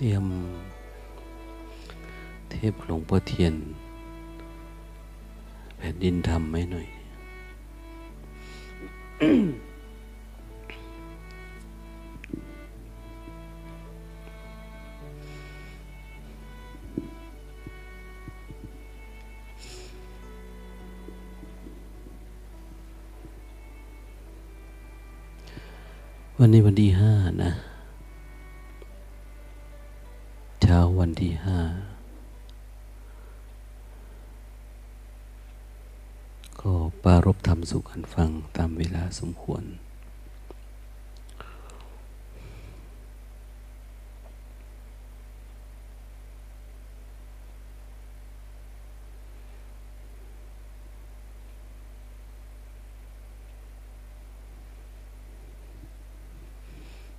เตรียม เทพหลวงพ่อเทียน แผ่นดินทำไหมหน่อย วันนี้วันที่ห้านะ ที่ห้าก็ปารบธรรมสุขันฟังตามเวลาสมควร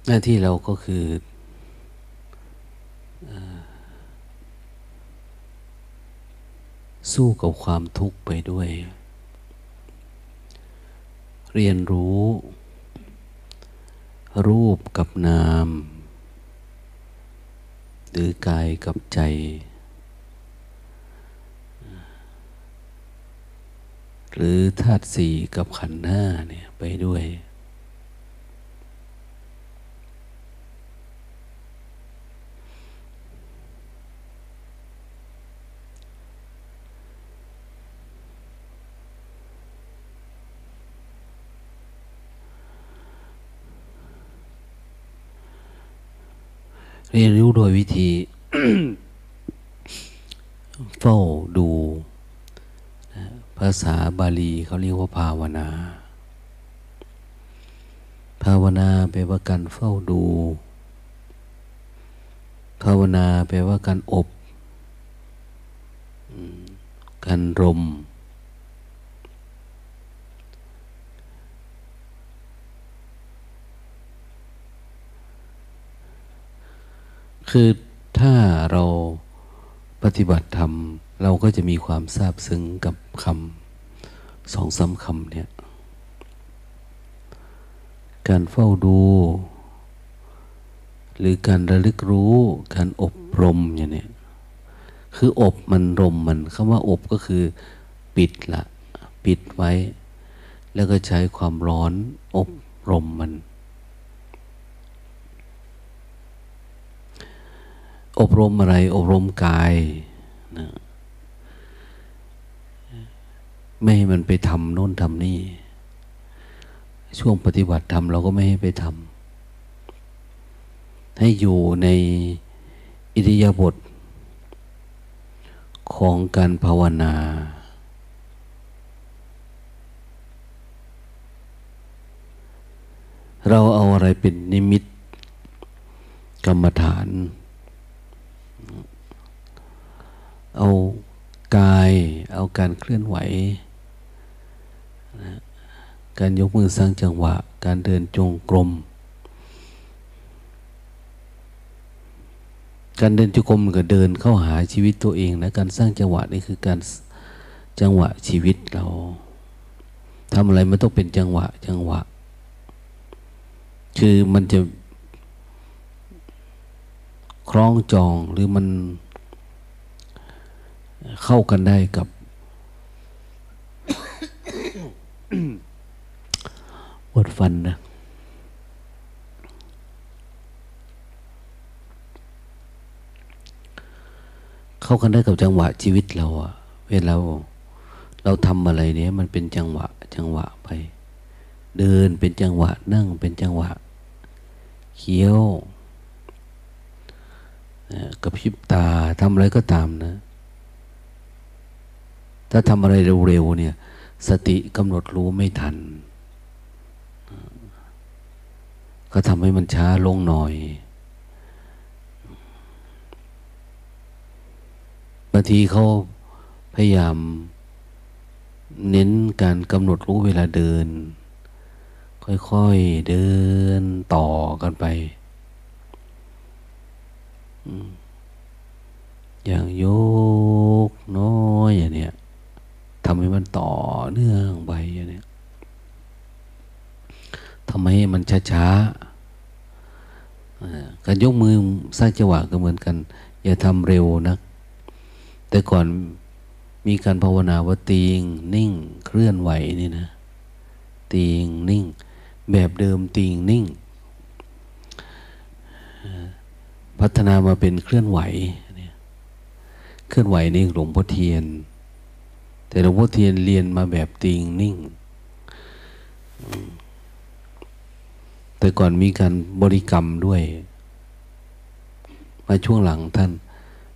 หน้าที่เราก็คือ สู้กับความทุกข์ไปด้วย เรียนรู้ รูปกับนาม หรือกายกับใจ หรือธาตุสี่กับขันธ์ห้าเนี่ยไปด้วย เรียนรู้โดยวิธีเฝ้าดู ภาษาบาลีเขาเรียกว่าภาวนา ภาวนาแปลว่าการเฝ้าดู ภาวนาแปลว่าการอบ การรม คือถ้าเราปฏิบัติธรรม เราก็จะมีความซาบซึ้งกับคำสองสาคำเนี่ย การเฝ้าดู หรือการระลึกรู้ การอบรมอย่างนี้คืออบมันรมมันคำว่าอบก็คือปิดละ ปิดไว้ แล้วก็ใช้ความร้อนอบรมมัน อบรมอะไร อบรมกายนะไม่ให้มันไปทำโน่นทำนี่ ช่วงปฏิบัติธรรมเราก็ไม่ให้ไปทำให้อยู่ในอิริยาบถของการภาวนา เราเอาอะไรเป็นนิมิตกรรมฐาน เอากาย เอาการเคลื่อนไหวนะการยกมือสร้างจังหวะ การเดินจงกรม การเดินจงกรมก็เดินเข้าหาชีวิตตัวเองนะการสร้างจังหวะนี่คือการจังหวะชีวิตเราทำอะไรมันต้องเป็นจังหวะ จังหวะ คือมันจะ คล้องจองหรือมันเข้ากันได้กับ ปวดฟันนะเข้ากันได้กับจังหวะชีวิตเราอะเวลาเราทำอะไรเนี้ยมันเป็นจังหวะ จังหวะไป เดินเป็นจังหวะ นั่งเป็นจังหวะ เคี้ยว กระพริบตาทำอะไรก็ตามนะ ถ้าทำอะไรเร็วๆเนี่ย สติกำหนดรู้ไม่ทัน ก็ทำให้มันช้าลงหน่อยบางทีเขาพยายามเน้นการกำหนดรู้เวลาเดิน ค่อยๆเดินต่อกันไป อย่างโยกน้อยอย่างเนี้ยทำให้มันต่อเนื่องไปอย่างเนี้ยทำให้มันช้าๆก็การยกมือสร้างจังหวะก็เหมือนกัน อย่าทำเร็วนะแต่ก่อนมีการภาวนาว่าตีงนิ่ง เคลื่อนไหวนี่นะตีงนิ่ง แบบเดิมตีงนิ่ง พัฒนามาเป็นเคลื่อนไหว เคลื่อนไหวนี่หลวงพ่อเทียน แต่หลวงพ่อเทียนเรียนมาแบบตีงนิ่ง แต่ก่อนมีการบริกรรมด้วย มาช่วงหลังท่าน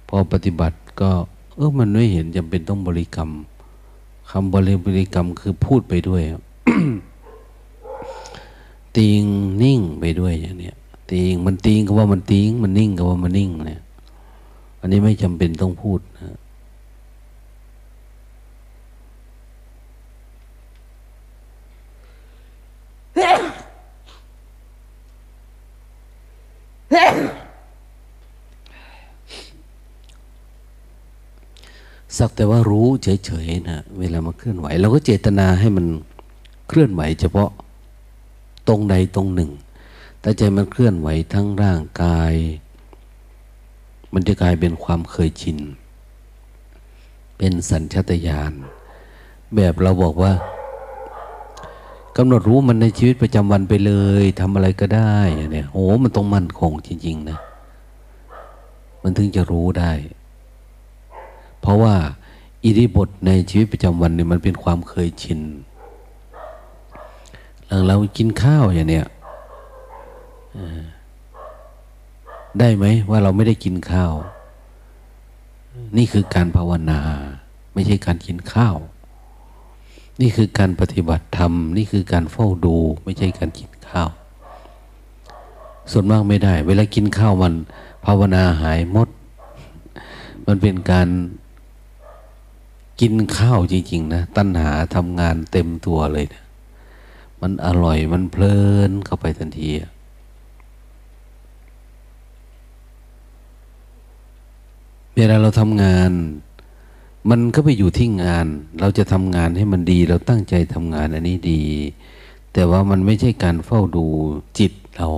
พอปฏิบัติก็ เออมันไม่เห็นจำเป็นต้องบริกรรมคำบริบริกรรมคือพูดไปด้วยตีงนิ่งไปด้วยอย่างเนี้ย ตีงมันตีงก็ว่ามันตีงมันนิ่งก็ว่ามันนิ่งเนี่ย อันนี้ไม่จำเป็นต้องพูดนะสักแต่ว่ารู้เฉยๆนะเวลามาเคลื่อนไหวเราก็เจตนาให้มันเคลื่อนไหว เฉพาะตรงใดตรงหนึ่ง แต่ใจมันเคลื่อนไหวทั้งร่างกาย มันจะกลายเป็นความเคยชิน เป็นสัญชาตญาณ แบบเราบอกว่ากำหนดรู้มันในชีวิตประจำวันไปเลยทำอะไรก็ได้เนี่ยโอ้มันต้องมั่นคงจริง ๆ นะ มันถึงจะรู้ได้ เพราะว่าอิริบทในชีวิตประจำวันเนี่ยมันเป็นความเคยชินหลังเรากินข้าวอย่างเนี้ย ได้ไหมว่าเราไม่ได้กินข้าว นี่คือการภาวนา ไม่ใช่การกินข้าว นี่คือการปฏิบัติธรรม นี่คือการเฝ้าดู ไม่ใช่การกินข้าว ส่วนมากไม่ได้ เวลากินข้าวมัน ภาวนาหายหมด มันเป็นการกินข้าวจริงๆนะ ตัณหาทำงานเต็มตัวเลยนะมันอร่อยมันเพลินเข้าไปทันทีอะ เวลาเราทำงาน มันก็ไปอยู่ที่งาน เราจะทำงานให้มันดี เราตั้งใจทำงานอันนี้ดี แต่ว่ามันไม่ใช่การเฝ้าดูจิตเรา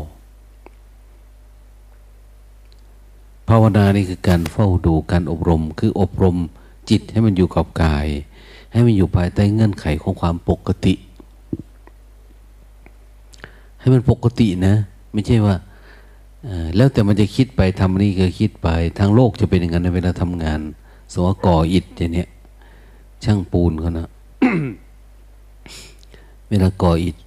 ภาวนานี่คือการเฝ้าดูการอบรม คืออบรมจิตให้มันอยู่กับกาย ให้มันอยู่ภายใต้เงื่อนไขของความปกติ ให้มันปกตินะ ไม่ใช่ว่า แล้วแต่มันจะคิดไปทำนี่ก็คิดไป ทางโลกจะเป็นอย่างนั้นในเวลาทำงานสวก่ออิฐอย่างเนี้ยช่างปูนเขานะเวลาก่ออิฐ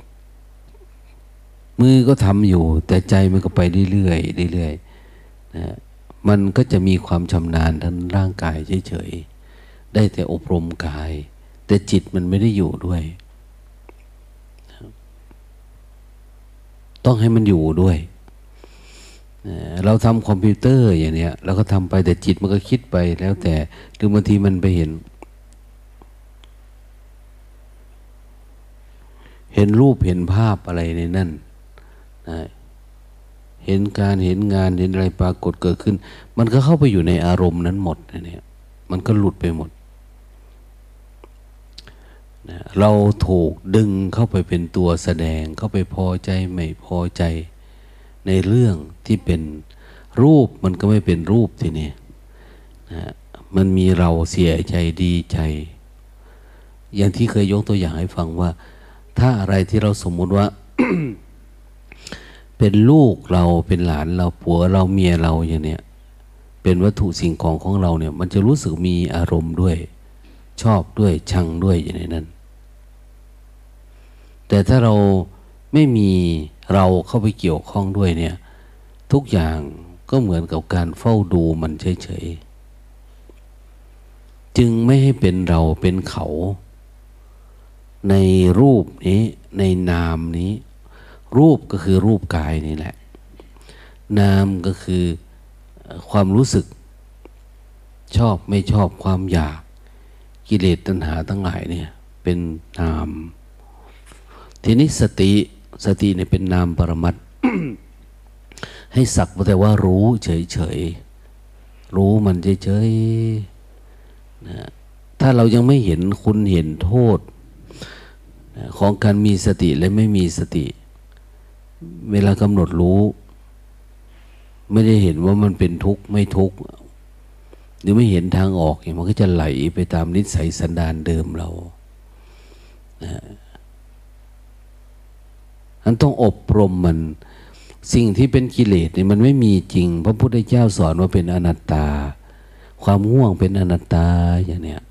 มือก็ทำอยู่ แต่ใจมันก็ไปเรื่อยๆเรื่อยๆนะมันก็จะมีความชำนาญทั้งร่างกายเฉยๆ ได้แต่อบรมกาย แต่จิตมันไม่ได้อยู่ด้วย ต้องให้มันอยู่ด้วย เราทำคอมพิวเตอร์อย่างเนี้ยเราก็ทำไปแต่จิตมันก็คิดไปแล้วแต่หรือบางทีมันไปเห็น เห็นรูปเห็นภาพอะไรในนั่นนะเห็นการเห็นงานเห็นอะไรปรากฏเกิดขึ้น มันก็เข้าไปอยู่ในอารมณ์นั้นหมดนะเนี่ยมันก็หลุดไปหมดนะเราถูกดึงเข้าไปเป็นตัวแสดงเข้าไปพอใจไม่พอใจ ในเรื่องที่เป็นรูปมันก็ไม่เป็นรูปทีนี้นะมันมีเราเสียใจดีใจ อย่างที่เคยยกตัวอย่างให้ฟังว่า ถ้าอะไรที่เราสมมุติว่า เป็นลูกเราเป็นหลานเราผัวเราเมียเราอย่างเนี้ยเป็นวัตถุสิ่งของของเราเนี่ย มันจะรู้สึกมีอารมณ์ด้วย ชอบด้วยชังด้วยอย่างนี้นั้น แต่ถ้าเรา ไม่มีเราเข้าไปเกี่ยวข้องด้วยเนี่ย ทุกอย่างก็เหมือนกับการเฝ้าดูมันเฉยๆ จึงไม่ให้เป็นเราเป็นเขา ในรูปนี้ในนามนี้ รูปก็คือรูปกายนี่แหละ นามก็คือความรู้สึก ชอบไม่ชอบความอยาก กิเลสตัณหาทั้งหลายเนี่ย เป็นนาม ทีนี้สติ สติเนี่ยเป็นนามปรมัตให้สักแต่ว่ารู้เฉยๆ รู้มันเฉยๆนะถ้าเรายังไม่เห็นคุณเห็นโทษของการมีสติและไม่มีสติ เวลากำหนดรู้ ไม่ได้เห็นว่ามันเป็นทุกข์ไม่ทุกข์หรือไม่เห็นทางออกมันก็จะไหลไปตามนิสัยสันดานเดิมเรานะ อันต้องอบรมมัน สิ่งที่เป็นกิเลสเนี่ยมันไม่มีจริง พระพุทธเจ้าสอนว่าเป็นอนัตตา ความง่วงเป็นอนัตตาอย่างเนี้ย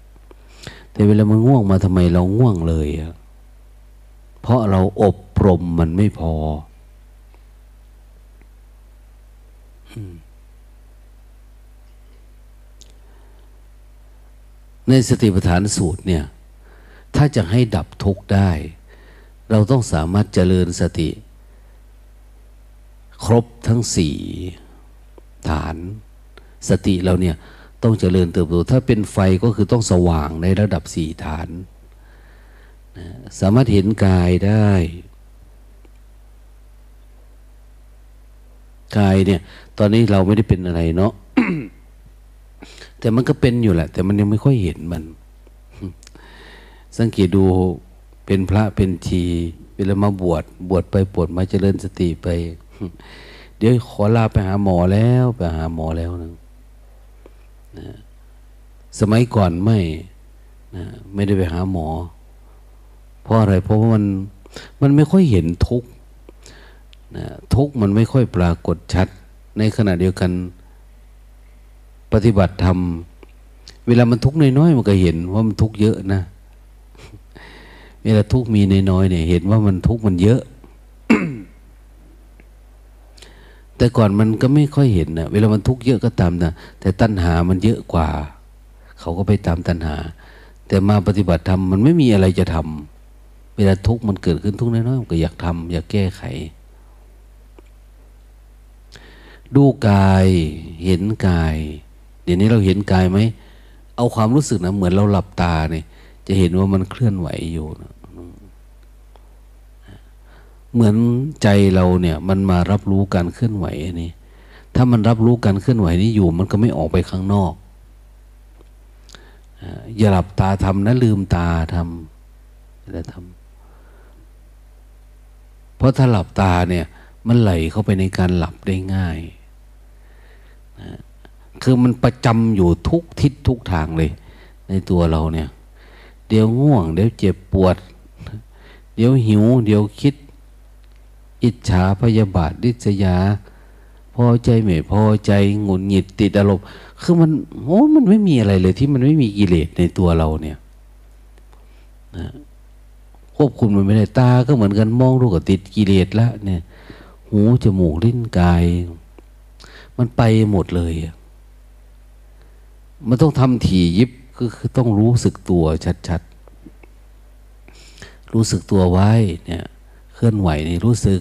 แต่เวลามันง่วงมาทำไมเราง่วงเลยอะเพราะเราอบรมมันไม่พอในสติปัฏฐานสูตรเนี่ย ถ้าจะให้ดับทุกข์ได้ เราต้องสามารถเจริญสติ ครบทั้งสี่ฐาน สติเราเนี่ยต้องเจริญเติบโตถ้าเป็นไฟก็คือต้องสว่างในระดับสี่ฐาน สามารถเห็นกายได้ กายเนี่ย ตอนนี้เราไม่ได้เป็นอะไรเนาะแต่มันก็เป็นอยู่แหละ แต่มันยังไม่ค่อยเห็นมัน สังเกตดู เป็นพระเป็นทีเวลามาบวชบวชไปปวดมาเจริญสติไป เดี๋ยวขอลาไปหาหมอแล้วไปหาหมอแล้วนะนะสมัยก่อนไม่นะไม่ได้ไปหาหมอ เพราะอะไร เพราะว่ามันมันไม่ค่อยเห็นทุกนะทุกมันไม่ค่อยปรากฏชัด ในขณะเดียวกันปฏิบัติธรรม เวลามันทุกข์น้อยๆมันก็เห็นว่ามันทุกข์เยอะนะ เวลาทุกมีน้อยๆเนี่ย เห็นว่ามันทุกมันเยอะ แต่ก่อนมันก็ไม่ค่อยเห็นนะเวลามันทุกเยอะก็ตามนะแต่ตัณหามันเยอะกว่า เขาก็ไปตามตัณหา แต่มาปฏิบัติธรรมมันไม่มีอะไรจะทำเวลาทุกมันเกิดขึ้นทุกน้อยๆมันก็อยากทำอยากแก้ไข ดูกายเห็นกาย เดี๋ยวนี้เราเห็นกายไหมเอาความรู้สึกนะเหมือนเราหลับตาเนี่ยจะเห็นว่ามันเคลื่อนไหวอยู่นะ เหมือนใจเราเนี่ยมันมารับรู้การเคลื่อนไหวนี่ ถ้ามันรับรู้การเคลื่อนไหวนี้อยู่ มันก็ไม่ออกไปข้างนอกอย่าหลับตาทำนะลืมตาทำอย่าทำเพราะถ้าหลับตาเนี่ย มันไหลเข้าไปในการหลับได้ง่ายนะคือมันประจำอยู่ทุกทิศทุกทางเลย ในตัวเราเนี่ย เดี๋ยวง่วง เดี๋ยวเจ็บปวด เดี๋ยวหิว เดี๋ยวคิด อิจฉาพยาบาทดิษยา พอใจไม่พอใจงุนหงิดติดอารมณ์คือมันโอ้มันไม่มีอะไรเลยที่มันไม่มีกิเลสในตัวเราเนี่ยนะควบคุมมันไม่ได้ตาก็เหมือนกันมองดูก็ติดกิเลสล้วเนี่ย หูจมูกลิ้นกาย มันไปหมดเลย มันต้องทำถี่ยิบก็คือต้องรู้สึกตัวชัดๆ รู้สึกตัวไว้เนี่ย เคลื่อนไหวนี่รู้สึก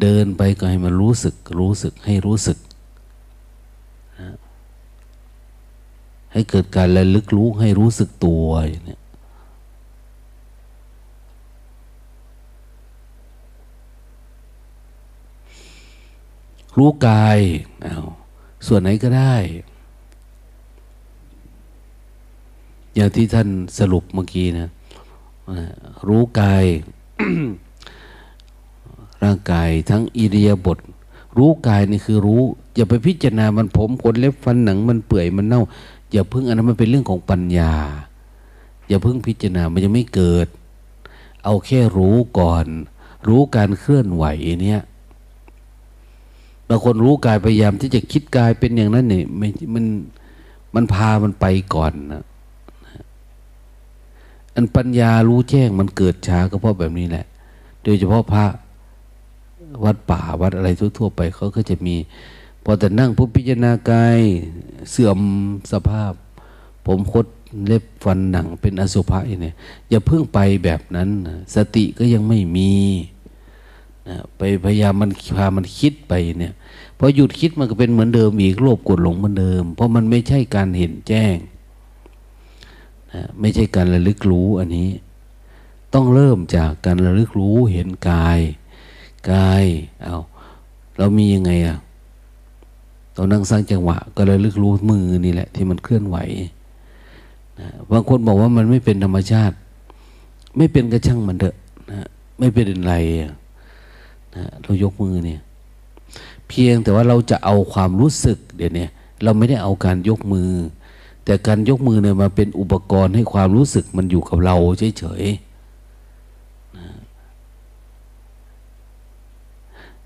เดินไปก็ให้มันรู้สึก รู้สึกให้รู้สึกให้เกิดการระลึกรู้ให้รู้สึกตัวอย่างนี้รู้กายเอาส่วนไหนก็ได้ อย่างที่ท่านสรุปเมื่อกี้นะ รู้กาย ร่างกายทั้งอิริยาบถรู้กายนี่คือรู้ อย่าไปพิจารณามันผมขนเล็บฟันหนังมันเปื่อยมันเน่า อย่าพึ่งอันนั้นมันเป็นเรื่องของปัญญา อย่าพึ่งพิจารณามันยังไม่เกิด เอาแค่รู้ก่อน รู้การเคลื่อนไหวเนี้ยบางคนรู้กายพยายามที่จะคิดกายเป็นอย่างนั้นเนี่ยมันมันพามันไปก่อนนะอันปัญญารู้แจ้งมันเกิดช้าก็เพราะแบบนี้แหละ โดยเฉพาะพระ วัดป่าวัดอะไรทั่วๆไปเขาก็จะมีพอแต่นั่งผู้พิจารณากายเสื่อมสภาพ ผมคดเล็บฟันหนังเป็นอสุภะเนี่ยอย่าเพิ่งไปแบบนั้นสติก็ยังไม่มีนะไปพยายามมันพามันคิดไปเนี่ยพอหยุดคิดมันก็เป็นเหมือนเดิมอีกโลภกดหลงเหมือนเดิม เพราะมันไม่ใช่การเห็นแจ้งไม่ใช่การระลึกรู้อันนี้ ต้องเริ่มจากการระลึกรู้เห็นกาย กายเอาเรามียังไงอะตอนนั่งสร้างจังหวะ ก็ระลึกรู้มือนี่แหละ ที่มันเคลื่อนไหวนะบางคนบอกว่ามันไม่เป็นธรรมชาติ ไม่เป็นกระช่างมันเถอะนะไม่เป็นอะไรนะเรายกมือเนี่ย เพียงแต่ว่าเราจะเอาความรู้สึกเดี๋ยวนี้เราไม่ได้เอาการยกมือ แต่การยกมือเนี่ยมาเป็นอุปกรณ์ให้ความรู้สึกมันอยู่กับเราเฉยๆ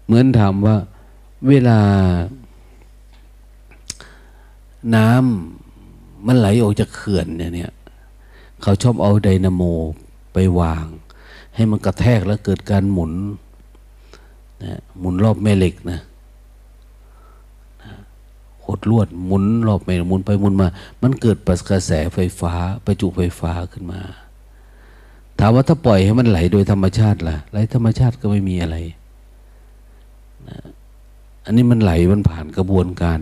เหมือนถามว่าเวลา น้ำมันไหลออกจากเขื่อนเนี่ยเขาชอบเอาไดนาโมไปวาง ให้มันกระแทกแล้วเกิดการหมุนนะหมุนรอบแม่เหล็กนะหดลวดหมุนรอบแม่หมุนไปหมุนมา มันเกิดปกระแสไฟฟ้าประจุไฟฟ้าขึ้นมา ถามว่าถ้าปล่อยให้มันไหลโดยธรรมชาติล่ะไหลธรรมชาติก็ไม่มีอะไร อันนี้มันไหลมันผ่านกระบวนการ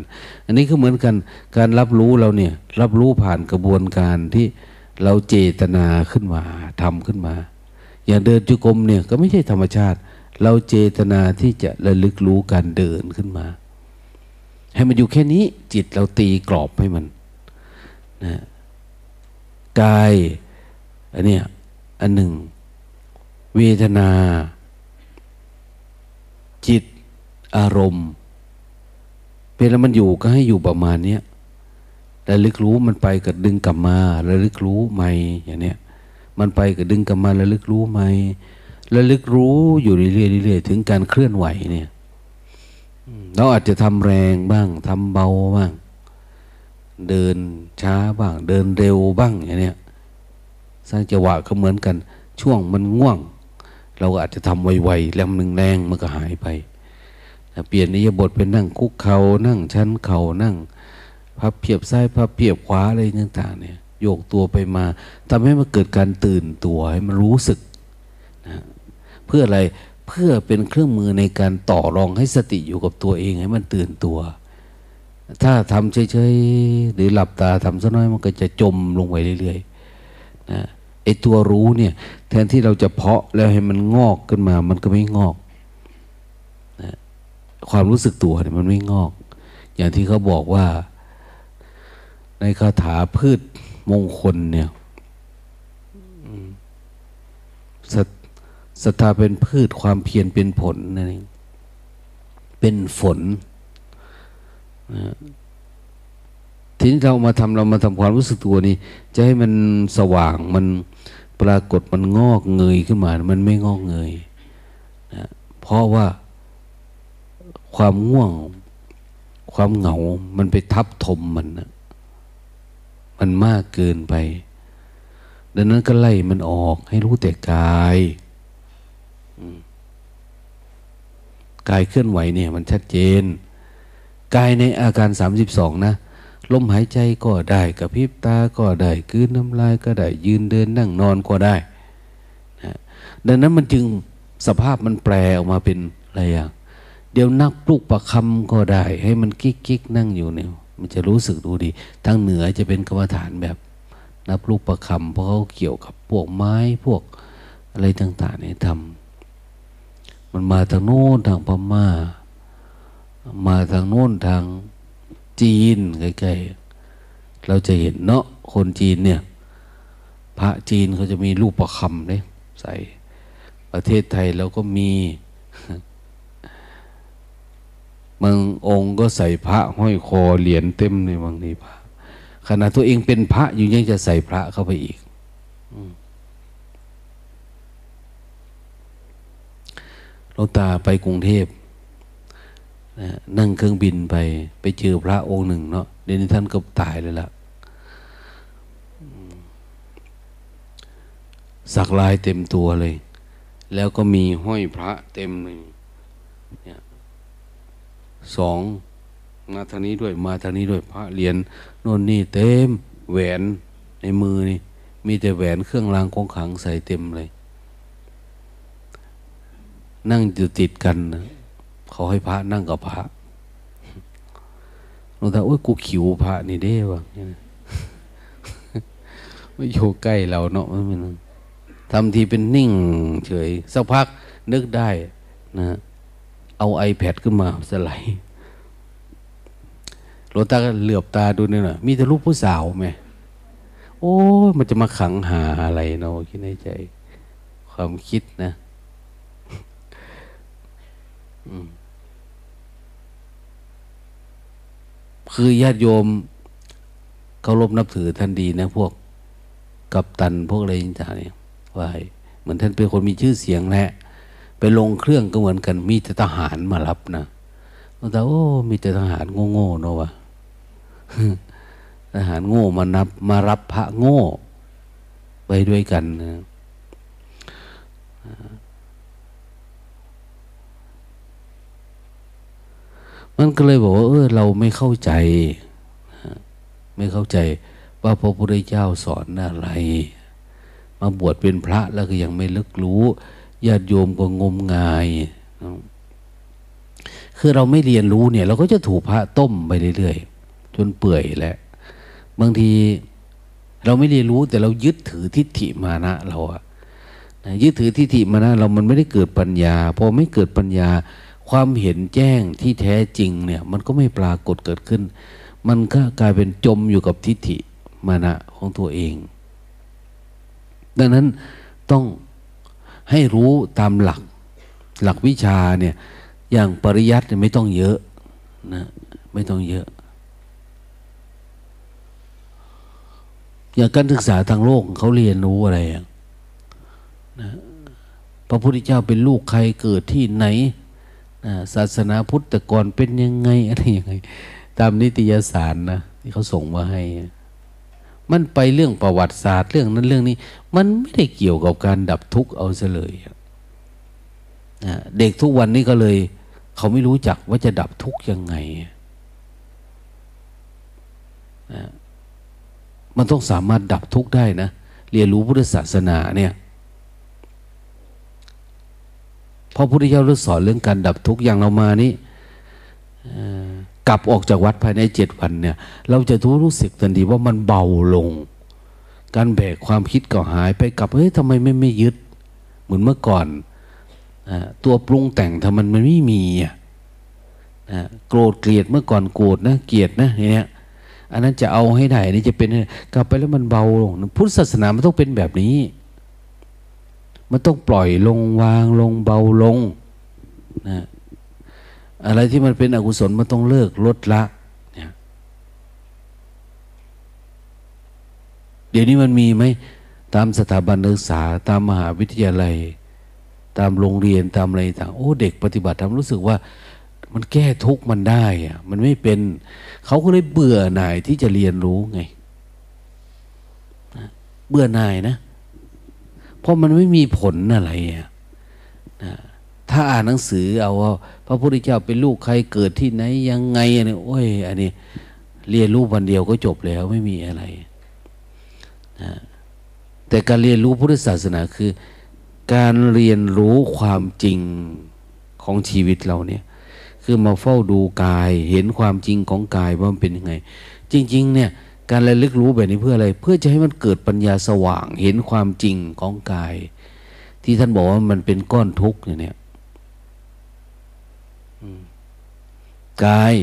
อันนี้ก็เหมือนกันการรับรู้เราเนี่ย รับรู้ผ่านกระบวนการที่เราเจตนาขึ้นมาทำขึ้นมา อย่างเดินจุกรมเนี่ยก็ไม่ใช่ธรรมชาติ เราเจตนาที่จะระลึกรู้การเดินขึ้นมา ให้มันอยู่แค่นี้จิตเราตีกรอบให้มันนะกายอันเนี้ยอันหนึ่ง เวทนา จิต อารมณ์เวลามันอยู่ก็ให้อยู่ประมาณเนี้ยระลึกรู้มันไปกับดึงกลับมาระลึกรู้ใหม่อย่างเนี้ยมันไปกับดึงกลับมาระลึกรู้ใหม่ระลึกรู้อยู่เรื่อยๆถึงการเคลื่อนไหวเนี่ยเราอาจจะทำแรงบ้างทำเบาบ้าง เดินช้าบ้าง เดินเร็วบ้างอย่างเนี้ยสร้างจังหวะก็เหมือนกัน ช่วงมันง่วง เราก็อาจจะทำไวๆแล้วมันแรงมันก็หายไป เปลี่ยนนิยบทเป็นนั่งคุกเขา่านั่งชั้นเขานั่ง พับเพียบซ้ายพับเพียบขวาอะไรต่างๆเนี่ยโยกตัวไปมาทำให้มันเกิดการตื่นตัวให้มันรู้สึกนะเพื่ออะไรเพื่อเป็นเครื่องมือในการต่อรองให้สติอยู่กับตัวเองให้มันตื่นตัว ถ้าทำเฉยๆหรือหลับตาทำสักน้อยมันก็จะจมลงไปเรื่อยๆนะไอตัวรู้เนี่ย แทนที่เราจะเพาะแล้วให้มันงอกขึ้นมา มันก็ไม่งอก ความรู้สึกตัวเนี่ยมันไม่งอก อย่างที่เขาบอกว่า ในคาถาพืชมงคลเนี่ยศรัทธาเป็นพืชความเพียรเป็นผลนั่นเองเป็นฝนทีนี้เรามาทำเรามาทำความรู้สึกตัวนี้ จะให้มันสว่างมันปรากฏมันงอกเงยขึ้นมา มันไม่งอกเงยนะเพราะว่า ความง่วง ความเหงา มันไปทับถมมันนะมันมากเกินไป ดังนั้นก็ไล่มันออกให้รู้แต่กายกายเคลื่อนไหวเนี่ย มันชัดเจน กายในอาการสามสิบสองนะลมหายใจก็ได้กับพิบตาก็ได้กืนน้ำลายก็ได้ ยืนเดินนั่งนอนก็ได้นะดังนั้นมันจึงสภาพมันแปลออกมาเป็นอะไรอย่าง เดี๋ยวนักปลุกประคำก็ได้ ให้มันกิ๊กกิ๊กนั่งอยู่เนี่ย มันจะรู้สึกดูดี ทางเหนือจะเป็นกรรมฐานแบบ นับลูกประคำเพราะเขาเกี่ยวกับพวกไม้พวกอะไรต่างๆเนี่ยทำมันมาทางโน้นทางพม่า มาทางโน้นทางจีนใกล้ๆเราจะเห็นเนาะคนจีนเนี่ย พระจีนเขาจะมีรูปประคำเนี่ยใส่ประเทศไทยเราก็มี บางองค์ก็ใส่พระห้อยคอเหรียญเต็มในบางทีพระขณะตัวเองเป็นพระอยู่ยังจะใส่พระเข้าไปอีกหลวงตาไปกรุงเทพนะนั่งเครื่องบินไป ไปเจอพระองค์หนึ่งเนาะเดี๋ยวนี้ท่านก็ตายเลยละสักลายเต็มตัวเลย แล้วก็มีห้อยพระเต็มเลยเนี่ย สองมาทางนี้ด้วยมาทางนี้ด้วยพระเหรียญโน่นนี่เต็มแหวนในมือนี่ มีแต่แหวนเครื่องรางของขังใส่เต็มเลย นั่งอยู่ติดกันนะเขาให้พระนั่งกับพระหลวงตาโอ้ยกูขิวพระนี่เด้วะไม่อยู่ใกล้เราเนาะมันทำทีเป็นนิ่ง เฉย สักพักนึกได้นะ เอาไอแพดขึ้นมาสไลด์หลวงตาก็เหลือบตาดูนี่ยนะมีแต่รูปผู้สาวไหมโอ้มันจะมาขังหาอะไรเนาะคิดในใจ ความคิดนะคือญาติโยมเคารพนับถือท่านดีนะ พวกกัปตันพวกอะไรต่างเนี่ยว่าเหมือนท่านเป็นคนมีชื่อเสียงแหละ ไปลงเครื่องก็เหมือนกัน มีแต่ทหารมารับนะแต่โอ้มีแต่ทหารโง่ๆเนาะวะทหารโง่มานับ มารับพระโง่ไปด้วยกันนะมันก็เลยบอกว่าเออเราไม่เข้าใจ ไม่เข้าใจว่าพระพุทธเจ้าสอนอะไร มาบวชเป็นพระแล้วก็ยังไม่ลึกรู้ ญาติโยมก็งมงาย คือเราไม่เรียนรู้เนี่ย เราก็จะถูกพระต้มไปเรื่อยๆ จนเปื่อยแหละ บางทีเราไม่เรียนรู้แต่เรายึดถือทิฏฐิมานะเราอะยึดถือทิฏฐิมานะเรามันไม่ได้เกิดปัญญาพอไม่เกิดปัญญา ความเห็นแจ้งที่แท้จริงเนี่ย มันก็ไม่ปรากฏเกิดขึ้น มันก็กลายเป็นจมอยู่กับทิฏฐิมานะของตัวเอง ดังนั้นต้อง ให้รู้ตามหลัก หลักวิชาเนี่ย อย่างปริยัติไม่ต้องเยอะนะไม่ต้องเยอะ อย่างการศึกษาทางโลกเขาเรียนรู้อะไรนะพระพุทธเจ้าเป็นลูกใครเกิดที่ไหนศาสนาพุทธแต่ก่อนเป็นยังไงอะไรยังไง ตามนิตยสารนะที่เขาส่งมาให้ มันไปเรื่องประวัติศาสตร์เรื่องนั้นเรื่องนี้ มันไม่ได้เกี่ยวกับการดับทุกข์เอาซะเลยเด็กทุกวันนี้ก็เลย เขาไม่รู้จักว่าจะดับทุกข์ยังไงมันต้องสามารถดับทุกข์ได้นะ เรียนรู้พุทธศาสนาเนี่ยพราะพุทธเจ้าเลือกสอนเรื่องการดับทุกข์อย่างเรามานี่ กลับออกจากวัดภายในเจ็ดวันเนี่ย เราจะรู้รู้สึกทันทีว่ามันเบาลง การแบกความคิดก็หายไปกลับเฮ้ยทำไมไม่ไม่ยึด เหมือนเมื่อก่อนตัวปรุงแต่งทำมันมันไม่มีอะโกรธเกลียดเมื่อก่อนโกรธนะเกลียดนะเนี่ยอันนั้นจะเอาให้ได้นี่จะเป็นกลับไปแล้วมันเบาลงพุทธศาสนามันต้องเป็นแบบนี้ มันต้องปล่อยลงวางลงเบาลงนะ อะไรที่มันเป็นอกุศลมันต้องเลิกลดละเนี่ยเดี๋ยวนี้มันมีไหมตามสถาบันศึกษา ตามมหาวิทยาลัย ตามโรงเรียนตามอะไรต่างโอ้เด็กปฏิบัติทำรู้สึกว่ามันแก้ทุกข์มันได้อะมันไม่เป็นเขาก็เลยเบื่อหน่ายที่จะเรียนรู้ไงเบื่อหน่ายนะ เพราะมันไม่มีผลอะไรอะ ถ้าอ่านหนังสือเอาว่าพระพุทธเจ้าเป็นลูกใครเกิดที่ไหนยังไงอันนี้โอ้ย อันนี้ เรียนรู้วันเดียวก็จบแล้วไม่มีอะไรนะแต่การเรียนรู้พุทธศาสนาคือ การเรียนรู้ความจริงของชีวิตเราเนี่ย คือมาเฝ้าดูกาย เห็นความจริงของกายว่ามันเป็นยังไง จริง ๆ เนี่ย การระลึกรู้แบบนี้เพื่ออะไร เพื่อจะให้มันเกิดปัญญาสว่าง เห็นความจริงของกาย ที่ท่านบอกว่ามันเป็นก้อนทุกข์เนี่ย กาย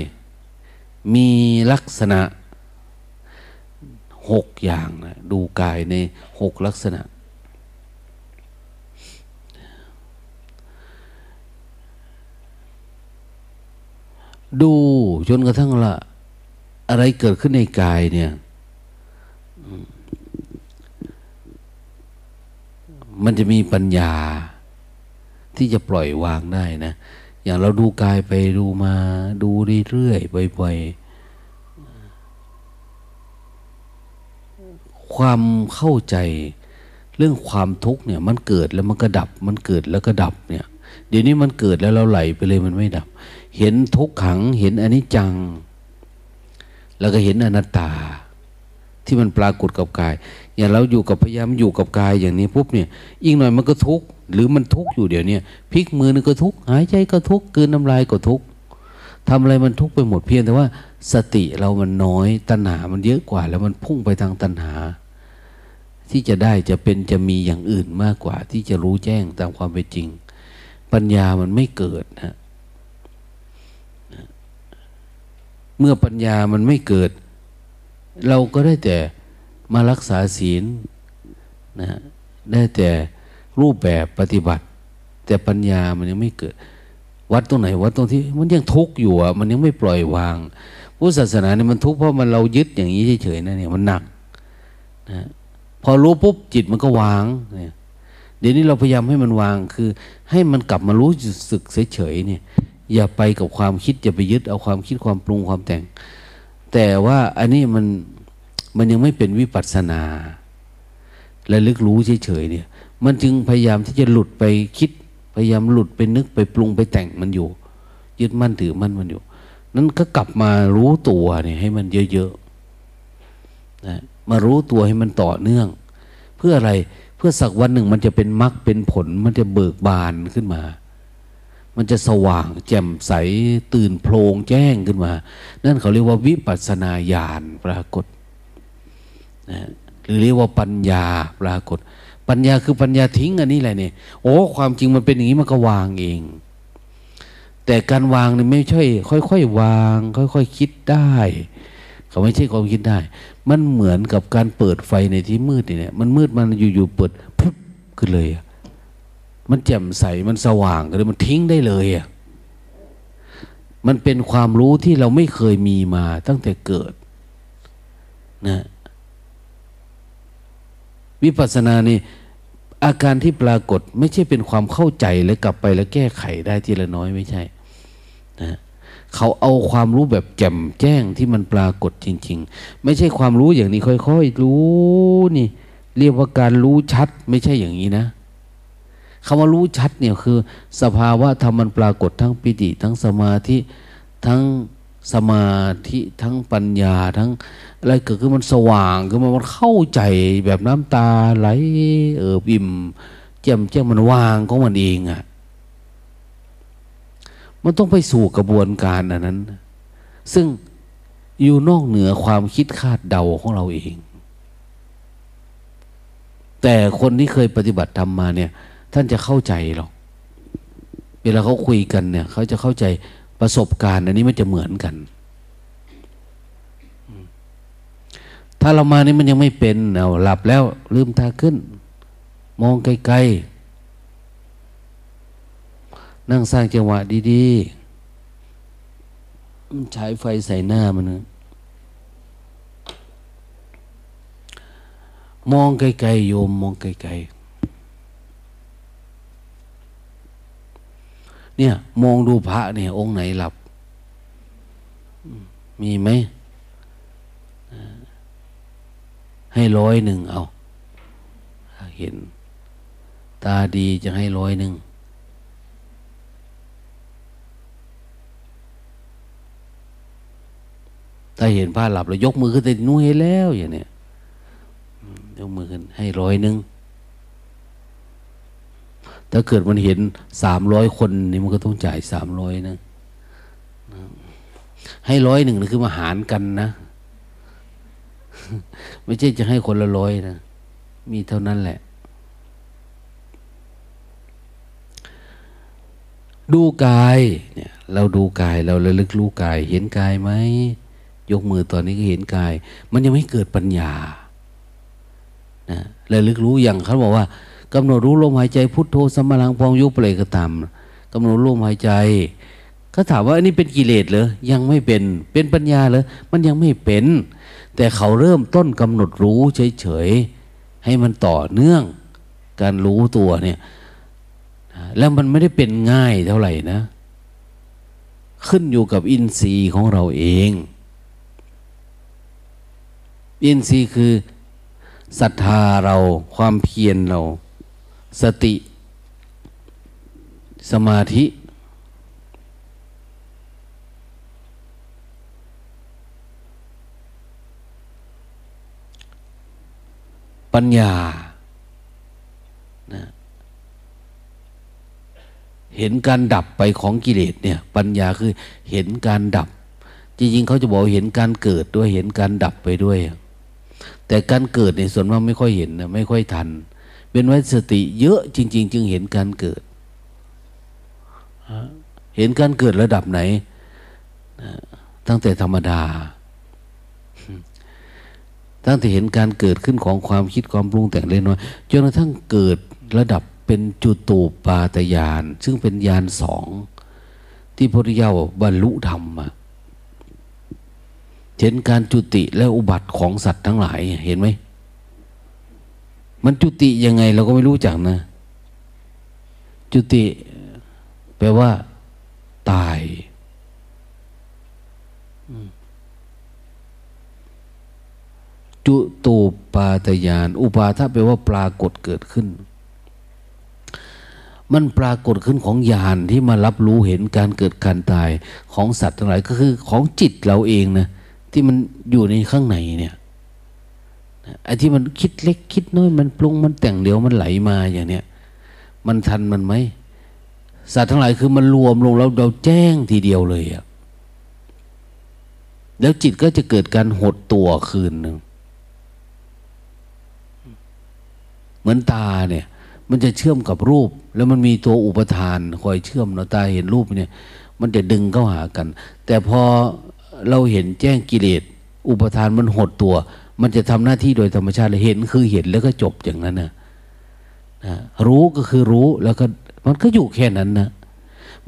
มีลักษณะหกอย่างนะดูกายในหกลักษณะ ดูจนกระทั่งละอะไรเกิดขึ้นในกายเนี่ย มันจะมีปัญญาที่จะปล่อยวางได้นะ อย่างเราดูกายไปดูมา ดูเรื่อยๆบ่อยๆความเข้าใจเรื่องความทุกข์เนี่ย มันเกิดแล้วมันก็ดับ มันเกิดแล้วก็ดับเนี่ย เดี๋ยวนี้มันเกิดแล้วเราไหลไปเลยมันไม่ดับ เห็นทุกขังเห็นอนิจจัง แล้วก็เห็นอนัตตา ที่มันปรากฏกับกาย อย่างเราอยู่กับพยายามอยู่กับกายอย่างนี้ปุ๊บเนี่ยอีกหน่อยมันก็ทุกข์หรือมันทุกข์อยู่เดี๋ยวนี้พลิกมือนึงก็ทุกข์หายใจก็ทุกข์กืนน้ำลายก็ทุกข์ทำอะไรมันทุกข์ไปหมดเพียงแต่ว่า สติเรามันน้อยตัณหามันเยอะกว่า แล้วมันพุ่งไปทางตัณหา ที่จะได้จะเป็นจะมีอย่างอื่นมากกว่า ที่จะรู้แจ้งตามความเป็นจริง ปัญญามันไม่เกิดนะเมื่อปัญญามันไม่เกิด เราก็ได้แต่มารักษาศีลนะได้แต่รูปแบบปฏิบัติ แต่ปัญญามันยังไม่เกิด วัดตรงไหนวัดตรงที่มันยังทุกข์อยู่อะมันยังไม่ปล่อยวางพุทธศาสนาเนี่ยมันทุกข์เพราะมันเรายึดอย่างนี้เฉยๆนะเนี่ยมันหนักนะพอรู้ปุ๊บจิตมันก็วางเนี่ยเดี๋ยวนี้เราพยายามให้มันวางคือ ให้มันกลับมารู้สึกเฉยๆเนี่ย อย่าไปกับความคิดอย่าไปยึดเอาความคิดความปรุงความแต่ง แต่ว่าอันนี้มันมันยังไม่เป็นวิปัสสนาและลึกรู้เฉยๆเนี่ย มันจึงพยายามที่จะหลุดไปคิด พยายามหลุดไปนึกไปปรุงไปแต่งมันอยู่ ยึดมั่นถือมั่นมันอยู่ นั้นก็กลับมารู้ตัวเนี่ยให้มันเยอะๆนะมารู้ตัวให้มันต่อเนื่อง เพื่ออะไรเพื่อสักวันหนึ่งมันจะเป็นมรรคเป็นผลมันจะเบิกบานขึ้นมา มันจะสว่างแจ่มใสตื่นโพลงแจ้งขึ้นมา นั่นเขาเรียกว่าวิปัสนาญาณปรากฏนะหรือเรียกว่าปัญญาปรากฏ ปัญญาคือปัญญาทิ้งอันนี้แหละเนี่ยโอ้ความจริงมันเป็นอย่างนี้มันก็วางเอง แต่การวางนี่ไม่ใช่ค่อย ๆ วาง ค่อยๆคคิดได้ เขาไม่ใช่ความคิดได้ มันเหมือนกับการเปิดไฟในที่มืดเนี่ยมันมืดมันอยู่ๆเปิดพุบขึ้นเลย มันแจ่มใสมันสว่างเลยมันทิ้งได้เลยอะมันเป็นความรู้ที่เราไม่เคยมีมาตั้งแต่เกิดนะวิปัสสนานี่อาการที่ปรากฏไม่ใช่เป็นความเข้าใจแล้วกลับไปแล้วแก้ไขได้ทีละน้อยไม่ใช่นะเขาเอาความรู้แบบแจ่มแจ้งที่มันปรากฏจริง ๆ ไม่ใช่ความรู้อย่างนี้ค่อย ๆ รู้นี่ เรียกว่าการรู้ชัดไม่ใช่อย่างนี้นะ คำว่ารู้ชัดเนี่ยคือ สภาวะธรรมมันปรากฏทั้งปิติ ทั้งสมาธิทั้งสมาธิทั้งปัญญาทั้งอะไรเกิดขึ้นมันสว่างคือมันเข้าใจแบบน้ำตาไหลเออบิ่มเจ่มเจ่มมันวางของมันเองอะ่ะ มันต้องไปสู่กระบวนการอันนั้น ซึ่งอยู่นอกเหนือความคิดคาดเดาของเราเอง แต่คนที่เคยปฏิบัติธรรมมาเนี่ย ท่านจะเข้าใจหรอก เวลาเขาคุยกันเนี่ย เขาจะเข้าใจประสบการณ์อันนี้มันจะเหมือนกัน ถ้าเรามานี่มันยังไม่เป็นเอาหลับแล้วลืมตาขึ้น มองไกลๆ นั่งสร้างจังหวะดีๆใช้ไฟใส่หน้ามันนะมองไกลๆโยมมองไกลๆ เนี่ย มองดูพระเนี่ย องค์ไหนหลับ มีไหม ให้ร้อยหนึ่งเอาเห็น ตาดีจะให้ร้อยหนึ่งถ้าเห็นพระหลับแล้วยกมือขึ้นแต่นู้เห็นแล้วอย่างเนี้ยยกมือขึ้นให้ร้อยหนึ่ง ถ้าเกิดมันเห็นสามร้อยคนนี่มันก็ต้องจ่ายสามร้อยนะ ให้ร้อยหนึ่งนะคือมาหารกันนะ ไม่ใช่จะให้คนละร้อยนะ มีเท่านั้นแหละ ดูกายเนี่ย เราดูกายเราระลึกรู้กาย เห็นกายไหมยกมือตอนนี้ก็เห็นกาย มันยังไม่เกิดปัญญานะระลึกรู้อย่างเขาบอกว่า กำหนดรู้ลมหายใจพุทโธสมลังพองยุบอะไรก็ตามกำหนดลมหายใจก็ถามว่าอันนี้เป็นกิเลสเหรอยังไม่เป็นเป็นปัญญาเหรอมันยังไม่เป็น แต่เขาเริ่มต้นกำหนดรู้เฉยๆให้มันต่อเนื่อง การรู้ตัวเนี่ยแล้วมันไม่ได้เป็นง่ายเท่าไหร่นะ ขึ้นอยู่กับอินทรีย์ของเราเอง อินทรีย์คือศรัทธาเราความเพียรเรา สติ สมาธิ ปัญญานะเห็นการดับไปของกิเลสเนี่ย ปัญญาคือเห็นการดับ จริงๆเขาจะบอกเห็นการเกิดด้วยเห็นการดับไปด้วย แต่การเกิดในส่วนมากไม่ค่อยเห็นนะไม่ค่อยทันเป็นไว้สติเยอะจริง ๆ จึงเห็นการเกิด เห็นการเกิดระดับไหน ตั้งแต่ธรรมดา ตั้งแต่เห็นการเกิดขึ้นของความคิดความปรุงแต่งเล็กน้อยจนกระทั่งเกิดระดับเป็นจุตูปาตยาน ซึ่งเป็นยานสอง ที่พระพุทธเจ้าบรรลุธรรมมาเห็นการจุติและอุบัติของสัตว์ทั้งหลาย เห็นไหม มันจุติยังไงเราก็ไม่รู้จักนะ จุติ แปลว่า ตาย จุตูปาตยาน อุปาทะแปลว่า ปรากฏเกิดขึ้น มันปรากฏขึ้นของญาณที่มารับรู้เห็นการเกิดการตายของสัตว์ทั้งหลายก็คือของจิตเราเองนะที่มันอยู่ในข้างในเนี่ย ไอ้ที่มันคิดเล็กคิดน้อยมันปรุงมันแต่งเดี๋ยวมันไหลมาอย่างเนี้ยมันทันมันไหมสัตว์ทั้งหลายคือมันรวมลงแล้วเราแจ้งทีเดียวเลยอะแล้วจิตก็จะเกิดการหดตัวคืนหนึ่งเหมือนตาเนี่ย มันจะเชื่อมกับรูป แล้วมันมีตัวอุปทานคอยเชื่อมเนาะตาเห็นรูปเนี่ย มันจะดึงเข้าหากัน แต่พอเราเห็นแจ้งกิเลสอุปทานมันหดตัว มันจะทำหน้าที่โดยธรรมชาติเห็นคือเห็นแล้วก็จบอย่างนั้นนะนะรู้ก็คือรู้แล้วก็มันก็อยู่แค่นั้นนะ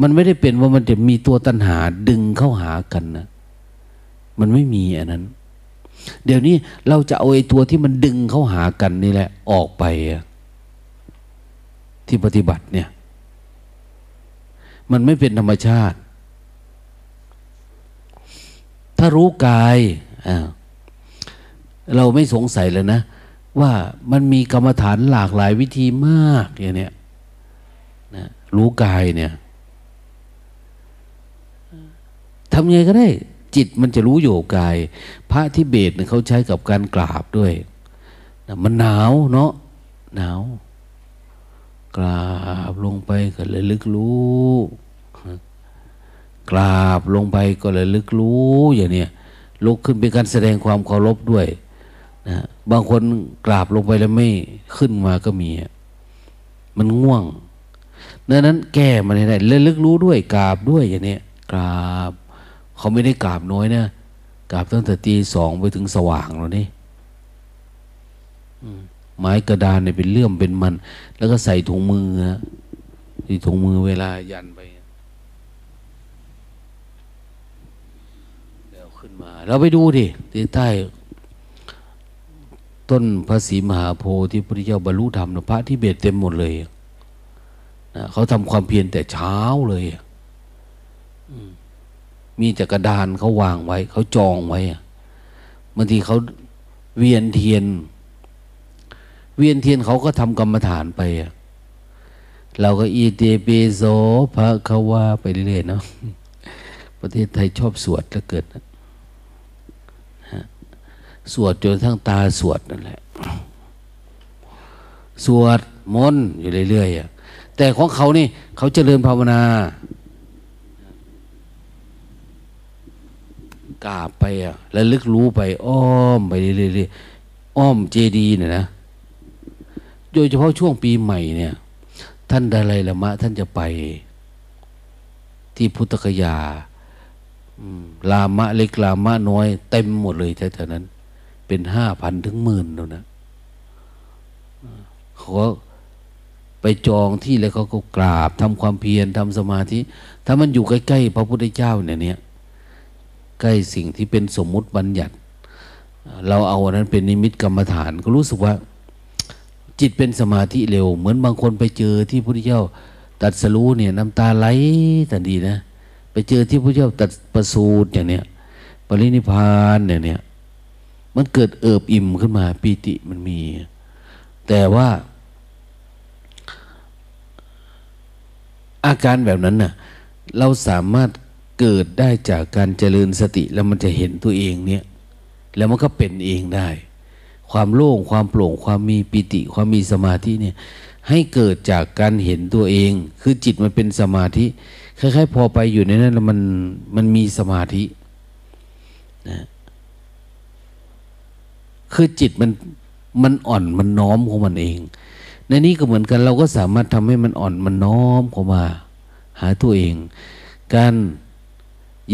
มันไม่ได้เป็นว่ามันจะมีตัวตัณหาดึงเข้าหากันนะมันไม่มีอันนั้น เดี๋ยวนี้เราจะเอาไอ้ตัวที่มันดึงเข้าหากันนี่แหละ ออกไปที่ปฏิบัติเนี่ย มันไม่เป็นธรรมชาติ ถ้ารู้กายอ่า เราไม่สงสัยเลยนะ ว่ามันมีกรรมฐานหลากหลายวิธีมากอย่างเนี้ยนะรู้กายเนี่ยทำไงก็ได้ จิตมันจะรู้อยู่กาย พระที่เบสเนี่ยเขาใช้กับการกราบด้วยนะมันหนาวเนาะหนาว กราบลงไปก็เลยลึกรู้กราบลงไปก็เลยลึกรู้อย่างเนี้ยลุกขึ้นเป็นการแสดงความเคารพด้วย นะบางคนกราบลงไปแล้วไม่ขึ้นมาก็มี มันง่วงดังนั้นแก้มันให้ได้เลยลึกรู้ด้วยกราบด้วยอย่างนี้กราบ เขาไม่ได้กราบน้อยนะกราบตั้งแต่ตีสองไปถึงสว่างแล้วนี่ไม้กระดานเนี่ยเป็นเลื่อมเป็นมัน แล้วก็ใส่ถุงมือนะที่ถุงมือเวลายันไปแล้วขึ้นมา เราไปดูดิที่ใต้ ต้นพระศรีมหาโพธิ์ที่พระพุทธเจ้าบรรลุธรรมพระที่เบตเต็มหมดเลยนะเขาทำความเพียรแต่เช้าเลยมีจักรดานเขาวางไว้ เขาจองไว้บางทีเขาเวียนเทียน เวียนเทียนเขาก็ทำกรรมฐานไปเราก็อีเตเปโซพระเขาว่าไปเรื่อยๆเนาะประเทศไทยชอบสวดแล้วเกิดนะ สวดจนทั้งตาสวดนั่นแหละ สวดมนต์อยู่เรื่อยๆแต่ของเขานี่เขาเจริญภาวนากราบไปอะแล้วลึกรู้ไป อ้อมไปเรื่อยๆอ้อมเจดีเนี่ยนะ โดยเฉพาะช่วงปีใหม่เนี่ย ท่านดาลัยละมะ ท่านจะไป ที่พุทธคยาลามะเล็กลามะน้อย เต็มหมดเลยแถวนั้น เป็นห้าพันถึงหมื่นแล้วนะเขาไปจองที่แล้วเขาก็กราบทำความเพียรทำสมาธิ ถ้ามันอยู่ใกล้ๆพระพุทธเจ้าเนี่ยเนี่ยใกล้สิ่งที่เป็นสมมุติบัญญัติ เราเอาอันนั้นเป็นนิมิตกรรมฐาน ก็รู้สึกว่า จิตเป็นสมาธิเร็ว เหมือนบางคนไปเจอที่พระพุทธเจ้า ตัดสรู้เนี่ยน้ำตาไหลทันทีนะ ไปเจอที่พระพุทธเจ้าตัดประสูตรอย่างเนี้ยปรินิพานเนี่ยเนี่ย มันเกิดเอิบอิ่มขึ้นมาปีติมันมี แต่ว่าอาการแบบนั้นน่ะ เราสามารถเกิดได้จากการเจริญสติแล้วมันจะเห็นตัวเองเนี่ย แล้วมันก็เป็นเองได้ ความโล่งความโปร่งความมีปิติ ความมีสมาธิเนี่ย ให้เกิดจากการเห็นตัวเอง คือจิตมันเป็นสมาธิคล้ายๆ พอไปอยู่ในนั้นแล้วมันมันมีสมาธินะ คือจิตมันมันอ่อนมันน้อมของมันเอง ในนี้ก็เหมือนกันเราก็สามารถทำให้มันอ่อนมันน้อมเข้ามา หาตัวเอง การ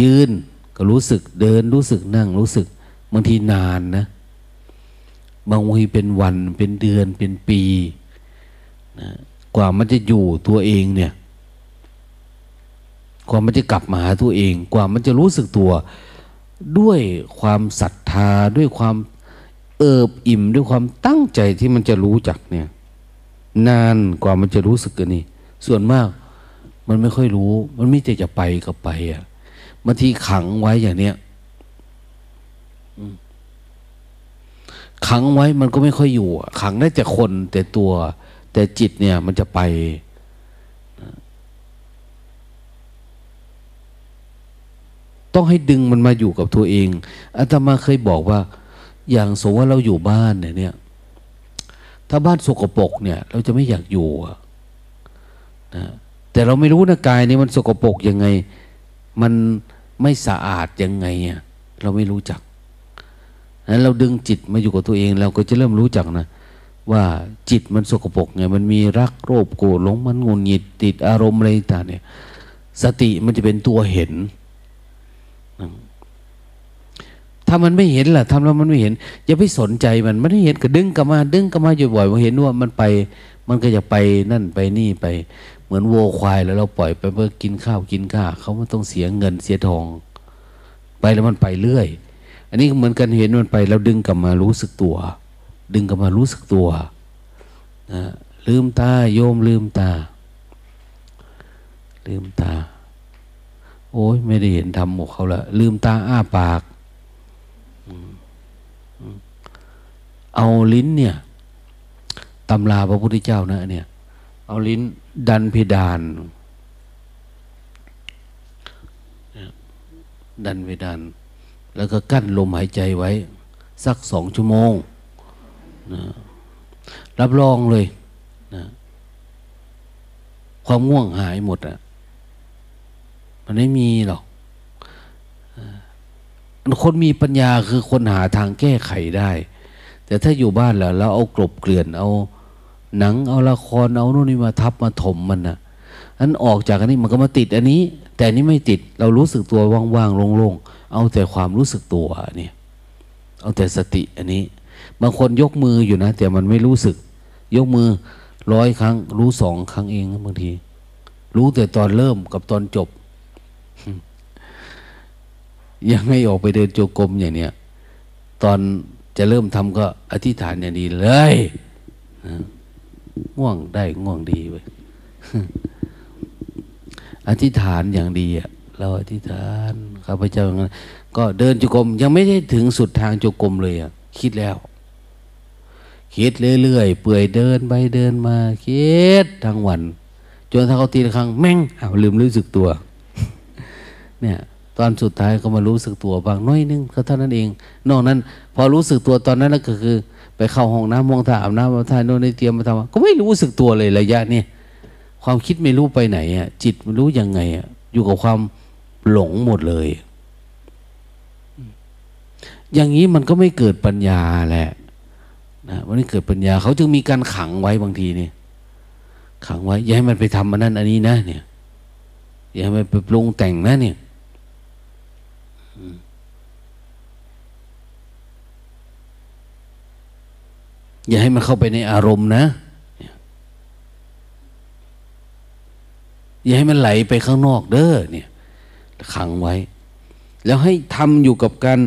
ยืนก็รู้สึกเดินรู้สึกนั่งรู้สึกบางทีนานนะ บางทีเป็นวันเป็นเดือนเป็นปีนะกว่ามันจะอยู่ตัวเองเนี่ยกว่ามันจะกลับมาหาตัวเอง กว่ามันจะรู้สึกตัว ด้วยความศรัทธาด้วยความ เอิบอิ่มด้วยความตั้งใจที่มันจะรู้จักเนี่ย นานกว่ามันจะรู้สึกกันนี่ ส่วนมากมันไม่ค่อยรู้ มันไม่แต่จะไปก็ไปอะบางทีขังไว้อย่างเนี้ยขังไว้มันก็ไม่ค่อยอยู่ ขังได้แต่คนแต่ตัว แต่จิตเนี่ย มันจะไป ต้องให้ดึงมันมาอยู่กับตัวเองอาตมาเคยบอกว่า อย่างสมมติว่าเราอยู่บ้านเนี่ย ถ้าบ้านสกปรกเนี่ย เราจะไม่อยากอยู่นะแต่เราไม่รู้นะกายนี่มันสกปรกยังไง มันไม่สะอาดยังไงอะเราไม่รู้จักนั้นเราดึงจิตมาอยู่กับตัวเอง เราก็จะเริ่มรู้จักนะว่าจิตมันสกปรกไง มันมีรักโรภโกรธหลงมันงุนหงิดติดอารมณ์อะไรต่างเนี่ย สติมันจะเป็นตัวเห็น ถ้ามันไม่เห็นล่ะทำแล้วมันไม่เห็นอย่าไปสนใจมันมันไม่เห็นก็ดึงกลับมา ดึงกลับมาอยู่บ่อยพอเห็นว่ามันไป มันก็จะไปนั่นไปนี่ไป เหมือนวัวควายแล้วเราปล่อยไปเพื่อกินข้าวกินข้าเขาไม่ต้องเสียเงินเสียทอง ไปแล้วมันไปเรื่อย อันนี้เหมือนกันเห็นมันไปเราดึงกลับมารู้สึกตัว ดึงกลับมารู้สึกตัวนะลืมตาโยมลืมตา ลืมตา โอ้ยไม่ได้เห็นทำหมกเขาละลืมตาอ้าปาก เอาลิ้นเนี่ยตำราพระพุทธเจ้านะเนี่ย เอาลิ้นดันเพดาน ดันเพดาน แล้วก็กั้นลมหายใจไว้ สักสองชั่วโมงนะรับรองเลยนะความง่วงหายหมดอะ่ะ มันไม่มีหรอกคนมีปัญญาคือคนหาทางแก้ไขได้ แต่ถ้าอยู่บ้านแล้วเราเอากลบเกลื่อนเอา หนังเอาละครเอาโน่นนี่มาทับมาถมมันนะอันออกจากอันนี้มันก็มาติดอันนี้ แต่นี้ไม่ติดเรารู้สึกตัวว่างๆโล่งๆเอาแต่ความรู้สึกตัวเนี่ยเอาแต่สติอันนี้ บางคนยกมืออยู่นะ แต่มันไม่รู้สึก ยกมือร้อยครั้ง รู้สองครั้งเองบางที รู้แต่ตอนเริ่มกับตอนจบ ยังไม่ออกไปเดินโจกรมอย่างเนี้ยตอน จะเริ่มทำก็อธิษฐานอย่างดีเลยง่วงได้ง่วงดีไปอธิษฐานอย่างดีอะเราอธิษฐานข้าพเจ้าก็เดินจุกรมยังไม่ได้ถึงสุดทางจุกรมเลยอะคิดแล้ว คิดเรื่อยๆเปื่อยเดินไปเดินมาคิดทั้งวัน จนถ้าเขาตีละครั้งแม่งอ้าวลืมรู้สึกตัว เนี่ย ตอนสุดท้ายก็มารู้สึกตัวบางน้อยนึงก็เท่านั้นเอง นอกนั้น พอรู้สึกตัวตอนนั้นก็คือ ไปเข้าห้องน้ำมองท่าอาบน้ำมาท่าโน่นนี่เตรียมมาทำก็ไม่รู้สึกตัวเลยระยะนี้ความคิดไม่รู้ไปไหนอะจิตรู้ยังไงอะอยู่กับความหลงหมดเลย อย่างนี้มันก็ไม่เกิดปัญญาแหละนะวันนี้เกิดปัญญาเขาจึงมีการขังไว้บางทีนี่ขังไว้อย่าให้มันไปทำมันนั่นอันนี้นะเนี่ยอย่าให้มันไปปรุงแต่งนะเนี่ย อย่าให้มันเข้าไปในอารมณ์นะ อย่าให้มันไหลไปข้างนอกเด้อเนี่ยขังไว้ แล้วให้ทำอยู่กับการ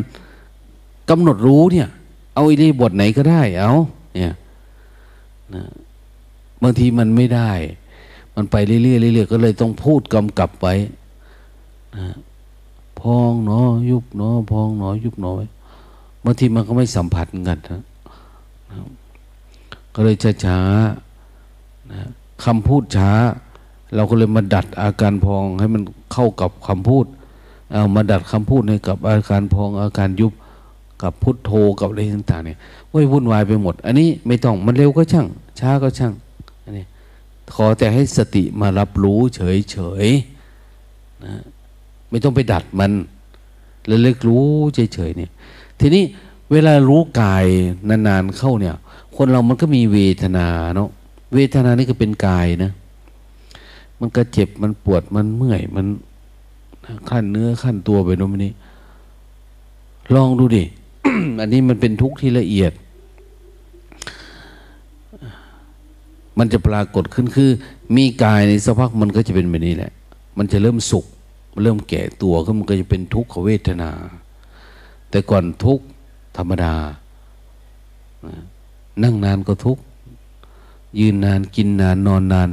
กำหนดรู้เนี่ย เอาอิริบทไหนก็ได้ เอาเนี่ยนะบางทีมันไม่ได้ มันไปเรื่อยๆเรื่อยๆก็เลยต้องพูดกำกับไว้นะพองเนาะยุบเนาะพองเนาะยุบเนาะบางทีมันก็ไม่สัมผัสกันนะ ก็เลยช้าๆนะคำพูดช้า เราก็เลยมาดัดอาการพองให้มันเข้ากับคำพูดเอามาดัดคำพูดให้กับอาการพองอาการยุบกับพุทโธกับอะไรต่างๆเนี่ยว้ยวุ่นวายไปหมด อันนี้ไม่ต้องมันเร็วก็ช่าง ช้าก็ช่างอันนี้ขอแต่ให้สติมารับรู้เฉยๆนะไม่ต้องไปดัดมันแล้วเลิกรู้เฉยๆเนี่ย ทีนี้เวลารู้กายนานๆเข้าเนี่ย คนเรามันก็มีเวทนาเนาะเวทนานี่ก็เป็นกายนะ มันก็เจ็บมันปวดมันเมื่อย มันขั้นเนื้อขั้นตัวไปโน่นนี้ ลองดูดิ อันนี้มันเป็นทุกข์ที่ละเอียด มันจะปรากฏขึ้นคือ มีกายในสักพักมันก็จะเป็นแบบนี้แหละ มันจะเริ่มสุกเริ่มแก่ตัวขึ้นมันก็จะเป็นทุกขเวทนา แต่ก่อนทุกธรรมดา นั่งนานก็ทุกยืนนานกินนานนอนนาน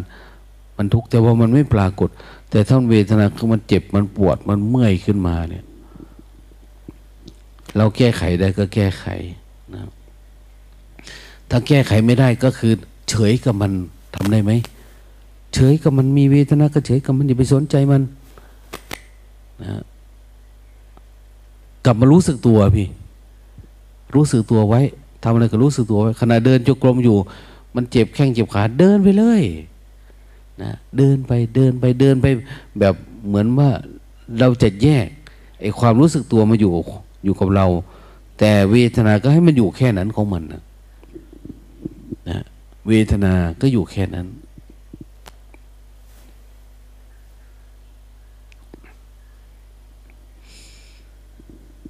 มันทุกแต่ว่ามันไม่ปรากฏ แต่ท่านเวทนาคือมันเจ็บมันปวดมันเมื่อยขึ้นมาเนี่ย เราแก้ไขได้ก็แก้ไขนะถ้าแก้ไขไม่ได้ก็คือ เฉยกับมันทำได้ไหมเฉยกับมันมีเวทนาก็เฉยกับมันอย่าไปสนใจมันนะกลับมารู้สึกตัวพี่ รู้สึกตัวไว้ ทำอะไรก็รู้สึกตัวไว้ขณะเดินจงกรมอยู่ มันเจ็บแข้งเจ็บขาเดินไปเลยนะเดินไปเดินไปเดินไป แบบเหมือนว่าเราจะแยกไอ้ความรู้สึกตัวมาอยู่อยู่กับเรา แต่เวทนาก็ให้มันอยู่แค่นั้นของมันนะนะเวทนาก็อยู่แค่นั้น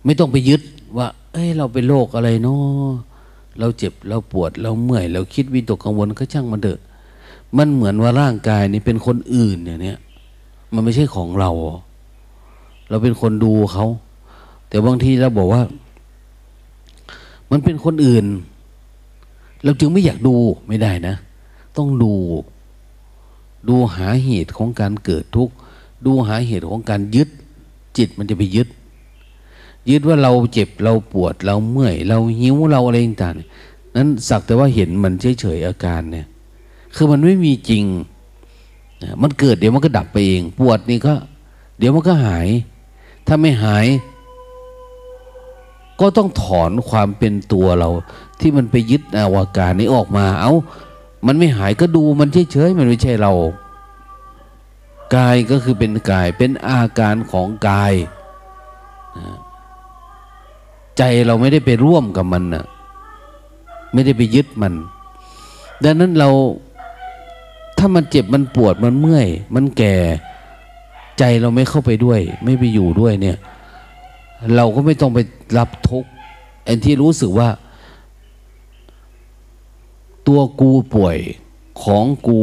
ไม่ต้องไปยึดว่า เอ้ย เราเป็นโรคอะไรเนาะ เราเจ็บเราปวดเราเมื่อยเราคิดวิตกกังวลก็ช่างมันเถอะ มันเหมือนว่าร่างกายนี่เป็นคนอื่นเนี่ยเนี่ยมันไม่ใช่ของเรา เราเป็นคนดูเขา แต่บางทีเราบอกว่า มันเป็นคนอื่น เราจึงไม่อยากดูไม่ได้นะ ต้องดู ดูหาเหตุของการเกิดทุกข์ ดูหาเหตุของการยึด จิตมันจะไปยึด ยึดว่าเราเจ็บเราปวดเราเมื่อย เราหิวเราอะไรต่างๆนั้นสักแต่ว่าเห็นมันเฉยๆอาการเนี่ย คือมันไม่มีจริง มันเกิดเดี๋ยวมันก็ดับไปเอง ปวดนี่ก็ เดี๋ยวมันก็หาย ถ้าไม่หาย ก็ต้องถอนความเป็นตัวเรา ที่มันไปยึดอาวาการนี้ออกมา เอา้า มันไม่หายก็ดูมันเฉยๆมันไม่ใช่เรากายก็คือเป็นกายเป็นอาการของกาย ใจเราไม่ได้ไปร่วมกับมันนะไม่ได้ไปยึดมัน ดังนั้นเราถ้ามันเจ็บมันปวดมันเมื่อย มันแก่ ใจเราไม่เข้าไปด้วย ไม่ไปอยู่ด้วยเนี่ย เราก็ไม่ต้องไปรับทุกข์ไอ้ที่รู้สึกว่า ตัวกูป่วยของกู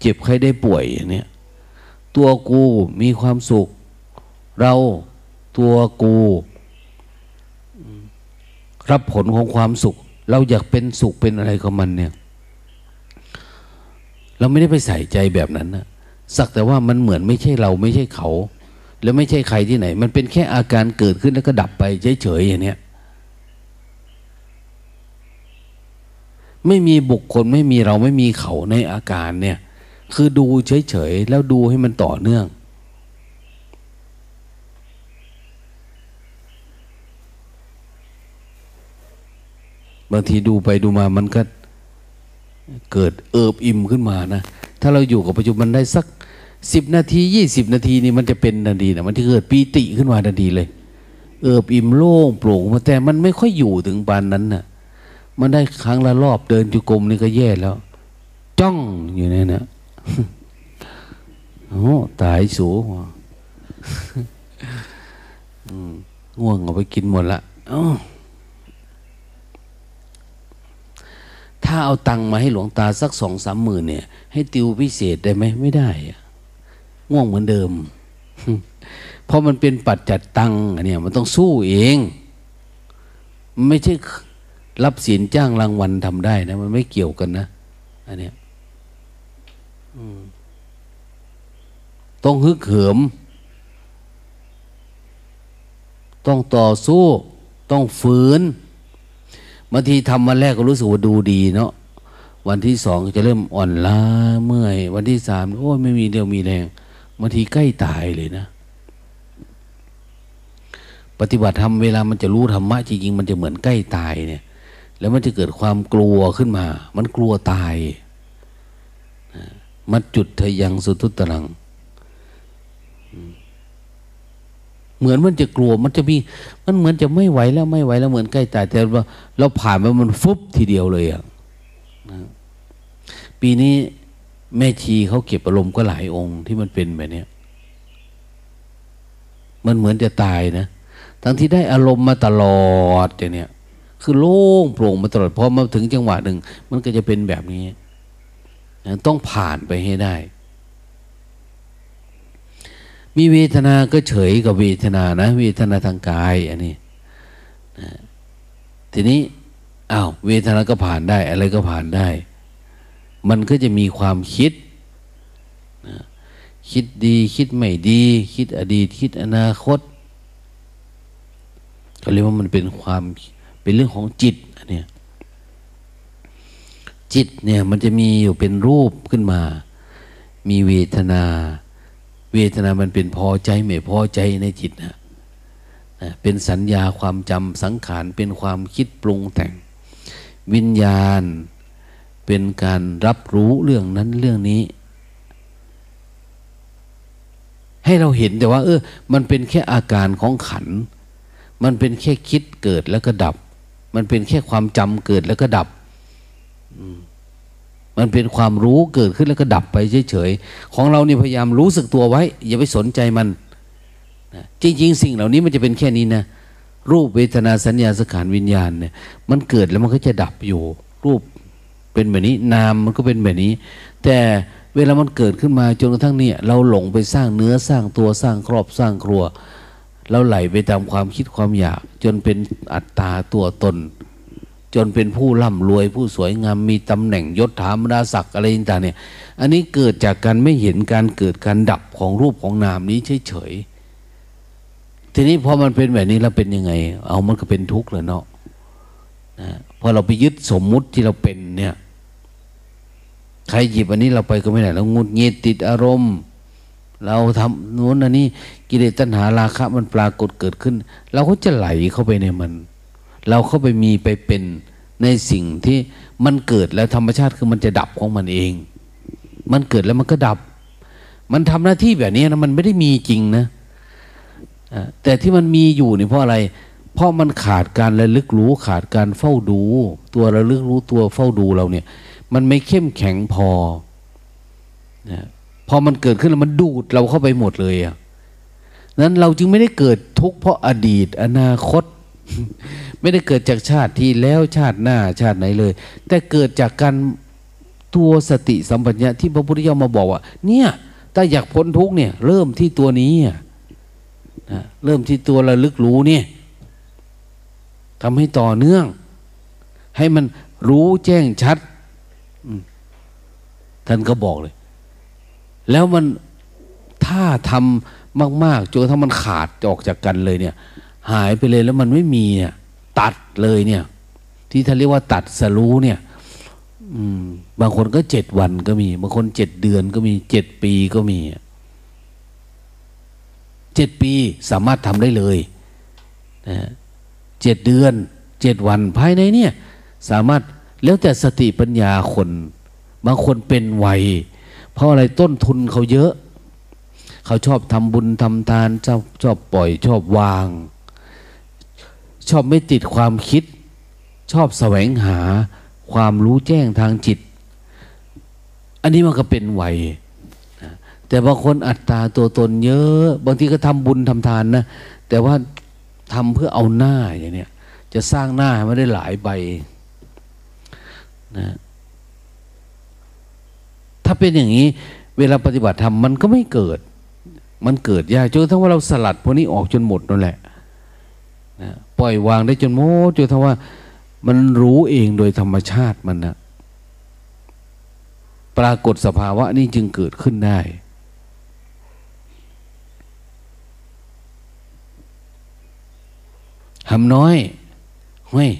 เจ็บใครได้ป่วยเนี่ยตัวกูมีความสุข เราตัวกู รับผลของความสุข เราอยากเป็นสุขเป็นอะไรกับมันเนี่ย เราไม่ได้ไปใส่ใจแบบนั้นนะสักแต่ว่ามันเหมือนไม่ใช่เราไม่ใช่เขา แล้วไม่ใช่ใครที่ไหน มันเป็นแค่อาการเกิดขึ้นแล้วก็ดับไปเฉยๆอย่างเนี้ยไม่มีบุคคลไม่มีเราไม่มีเขาในอาการเนี่ย คือดูเฉยๆแล้วดูให้มันต่อเนื่อง บางทีดูไปดูมามันก็เกิดเอิบอิ่มขึ้นมานะ ถ้าเราอยู่กับปัจจุบันได้สักสิบนาทียี่สิบนาทีนี่มันจะเป็นนาทีนะมันจะเกิดปีติขึ้นมาทันทีเลย เอิบอิ่มโล่งโปร่งมาแต่มันไม่ค่อยอยู่ถึงปานนั้นนะ่ะ มันได้ครั้งละรอบเดินจุกรมนี่ก็แย่แล้ว จ้องอยู่เนี่ยนะโอ้ตายสูงง่วงเอาไปกินหมดละอ๋อ ถ้าเอาตังมาให้หลวงตาสักสองสามหมื่นเนี่ย ให้ติวพิเศษได้ไหมไม่ได้ง่วงเหมือนเดิม เพราะมันเป็นปัจจัดตังเนี่ย มันต้องสู้เอง ไม่ใช่รับสินจ้างรางวัลทำได้นะ มันไม่เกี่ยวกันนะอันเนี้ยต้องฮึกเหิม ต้องต่อสู้ ต้องฝืน บางทีทำวันแรกก็รู้สึกว่าดูดีเนาะวันที่สองจะเริ่มอ่อนล้าเมื่อย วันที่สามโอ้ไม่มีเดียวมีแรงบางทีใกล้ตายเลยนะ ปฏิบัติธรรมเวลามันจะรู้ธรรมะจริงๆมันจะเหมือนใกล้ตายเนี่ย แล้วมันจะเกิดความกลัวขึ้นมา มันกลัวตายมัดจุดเธยังสุทุตรัง เหมือนมันจะกลัวมันจะมีมันเหมือนจะไม่ไหวแล้วไม่ไหวแล้วเหมือนใกล้ตายแต่ว่าเราผ่านไปมันฟุบทีเดียวเลยอะนะปีนี้แม่ชีเขาเก็บอารมณ์ก็หลายองค์ที่มันเป็นแบบนี้มันเหมือนจะตายนะ ทั้งที่ได้อารมณ์มาตลอดอย่างเนี้ยคือโล่งโปร่งมาตลอดพอมาถึงจังหวะหนึ่ง มันก็จะเป็นแบบนี้ ต้องผ่านไปให้ได้ มีเวทนาก็เฉยกับเวทนานะ เวทนาทางกายอันนี้นะทีนี้อ้าวเวทนาก็ผ่านได้ อะไรก็ผ่านได้ มันก็จะมีความคิดนะคิดดีคิดไม่ดี คิดอดีต คิดอนาคตเขาเรียกว่ามันเป็นความเป็นเรื่องของจิตอันนี้จิตเนี่ยมันจะมีอยู่เป็นรูปขึ้นมา มีเวทนา เวทนามันเป็นพอใจไม่พอใจในจิตนะเป็นสัญญาความจำสังขารเป็นความคิดปรุงแต่ง วิญญาณเป็นการรับรู้เรื่องนั้นเรื่องนี้ ให้เราเห็นแต่ว่า เออ มันเป็นแค่อาการของขัน มันเป็นแค่คิดเกิดแล้วก็ดับ มันเป็นแค่ความจำเกิดแล้วก็ดับมั มันเป็นความรู้เกิดขึ้นแล้วก็ดับไปเฉยๆ ของเรานี่พยายามรู้สึกตัวไว้ อย่าไปสนใจมันจริงๆ สิ่งเหล่านี้มันจะเป็นแค่นี้นะ รูปเวทนาสัญญาสังขารวิญญาณเนี่ย มันเกิดแล้วมันก็จะดับอยู่ รูปเป็นแบบนี้นามมันก็เป็นแบบนี้ แต่เวลามันเกิดขึ้นมาจนกระทั่งเนี่ย เราหลงไปสร้างเนื้อสร้างตัวสร้างครอบสร้างครัว เราไหลไปตามความคิดความอยาก จนเป็นอัตตาตัวตน จนเป็นผู้ร่ำรวยผู้สวยงามมีตำแหน่งยศถามรรดาศักดิ์อะไรต่างเนี่ย อันนี้เกิดจากการไม่เห็นการเกิดการดับของรูปของนามนี้เฉยๆทีนี้พอมันเป็นแบบนี้แล้วเป็นยังไง เอามันก็เป็นทุกข์เลยเนาะนะพอเราไปยึดสมมุติที่เราเป็นเนี่ยใครหยิบอันนี้เราไปก็ไม่ได้เรางุดเงียติดอารมณ์ เราทำนู้นอันนี้กิเลสตัณหาราคะมันปรากฏเกิดขึ้น เราก็จะไหลเข้าไปในมัน เราเข้าไปมีไปเป็นในสิ่งที่มันเกิดแล้วธรรมชาติคือมันจะดับของมันเอง มันเกิดแล้วมันก็ดับ มันทำหน้าที่แบบนี้นะมันไม่ได้มีจริงนะแต่ที่มันมีอยู่นี่เพราะอะไร เพราะมันขาดการระลึกรู้ขาดการเฝ้าดู ตัวระลึกรู้ตัวเฝ้าดูเราเนี่ย มันไม่เข้มแข็งพอนะพอมันเกิดขึ้นแล้วมันดูดเราเข้าไปหมดเลยอะนั้นเราจึงไม่ได้เกิดทุกข์เพราะอดีต อนาคต ไม่ได้เกิดจากชาติที่แล้วชาติหน้าชาติไหนเลย แต่เกิดจากการตัวสติสัมปชัญญะที่พระพุทธเจ้ามาบอกว่า เนี่ยถ้าอยากพ้นทุกเนี่ย เริ่มที่ตัวนี้นะเริ่มที่ตัวระลึกรู้เนี่ยทำให้ต่อเนื่อง ให้มันรู้แจ้งชัดท่านก็บอกเลย แล้วมันถ้าทำมาก ๆจนถ้ามันขาดออกจากกันเลยเนี่ย หายไปเลยแล้วมันไม่มีเนี่ย ตัดเลยเนี่ย ที่ท่านเรียกว่าตัดสรู้เนี่ยบางคนก็เจ็ดวันก็มี บางคนเจ็ดเดือนก็มีเจ็ดปีก็มีเจ็ดปีสามารถทำได้เลยนะเจ็ดเดือนเจ็ดวันภายในเนี่ย สามารถแล้วแต่สติปัญญาคน บางคนเป็นไวเพราะอะไรต้นทุนเขาเยอะ เขาชอบทำบุญทำทานชอบชอบปล่อยชอบวาง ชอบไม่ติดความคิด ชอบแสวงหาความรู้แจ้งทางจิต อันนี้มันก็เป็นไหวแต่บางคนอัตตาตัวตนเยอะ บางทีก็ทำบุญทำทานนะ แต่ว่าทำเพื่อเอาหน้าอย่างเนี้ยจะสร้างหน้าไม่ได้หลายใบนะถ้าเป็นอย่างนี้ เวลาปฏิบัติธรรมมันก็ไม่เกิด มันเกิดยากจนทั้งว่าเราสลัดพวกนี้ออกจนหมดนั่นแหละ ปล่อยวางได้จนโมจนทั้งว่า มันรู้เองโดยธรรมชาติมันนะปรากฏสภาวะนี้จึงเกิดขึ้นได้ หำน้อยห้ย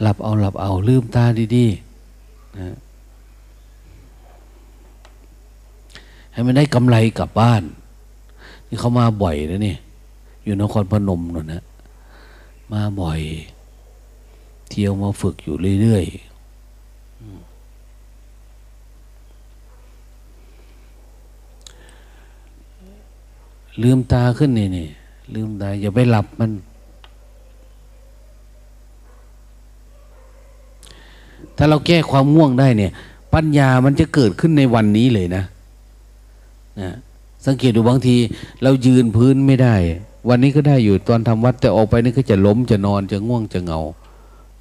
หลับเอาหลับเอาลืมตาดีๆนะให้มันได้กำไรกลับบ้าน นี่เขามาบ่อยนะนี่ อยู่นครพนมนั่นนะมาบ่อย เที่ยวมาฝึกอยู่เรื่อยๆลืมตาขึ้นนี่นี่ลืมตาอย่าไปหลับมันถ้าเราแก้ความง่วงได้เนี่ย ปัญญามันจะเกิดขึ้นในวันนี้เลยนะนะ สังเกตดูบางที เรายืนพื้นไม่ได้ วันนี้ก็ได้อยู่ตอนทำวัดแต่ออกไปนี่ก็จะล้มจะนอนจะง่วงจะเงา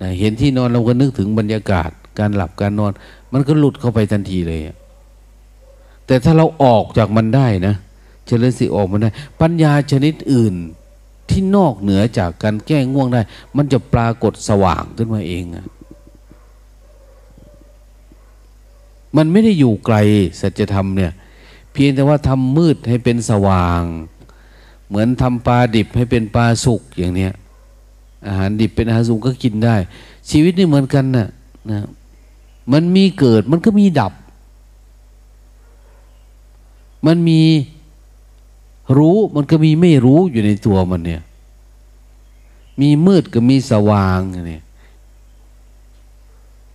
นะเห็นที่นอนเราก็นึกถึงบรรยากาศ การหลับการนอน มันก็หลุดเข้าไปทันทีเลย แต่ถ้าเราออกจากมันได้นะเจริญสิออกมาได้ ปัญญาชนิดอื่นที่นอกเหนือจากการแก้ง่วงได้ มันจะปรากฏสว่างขึ้นมาเองอะมันไม่ได้อยู่ไกลสัจธรรมเนี่ย เพียงแต่ว่าทำมืดให้เป็นสว่าง เหมือนทำปลาดิบให้เป็นปลาสุกอย่างเนี้ยอาหารดิบเป็นอาหารสุกก็กินได้ ชีวิตนี่เหมือนกันนะนะมันมีเกิดมันก็มีดับ มันมีรู้มันก็มีไม่รู้อยู่ในตัวมันเนี่ย มีมืดก็มีสว่างเนี่ย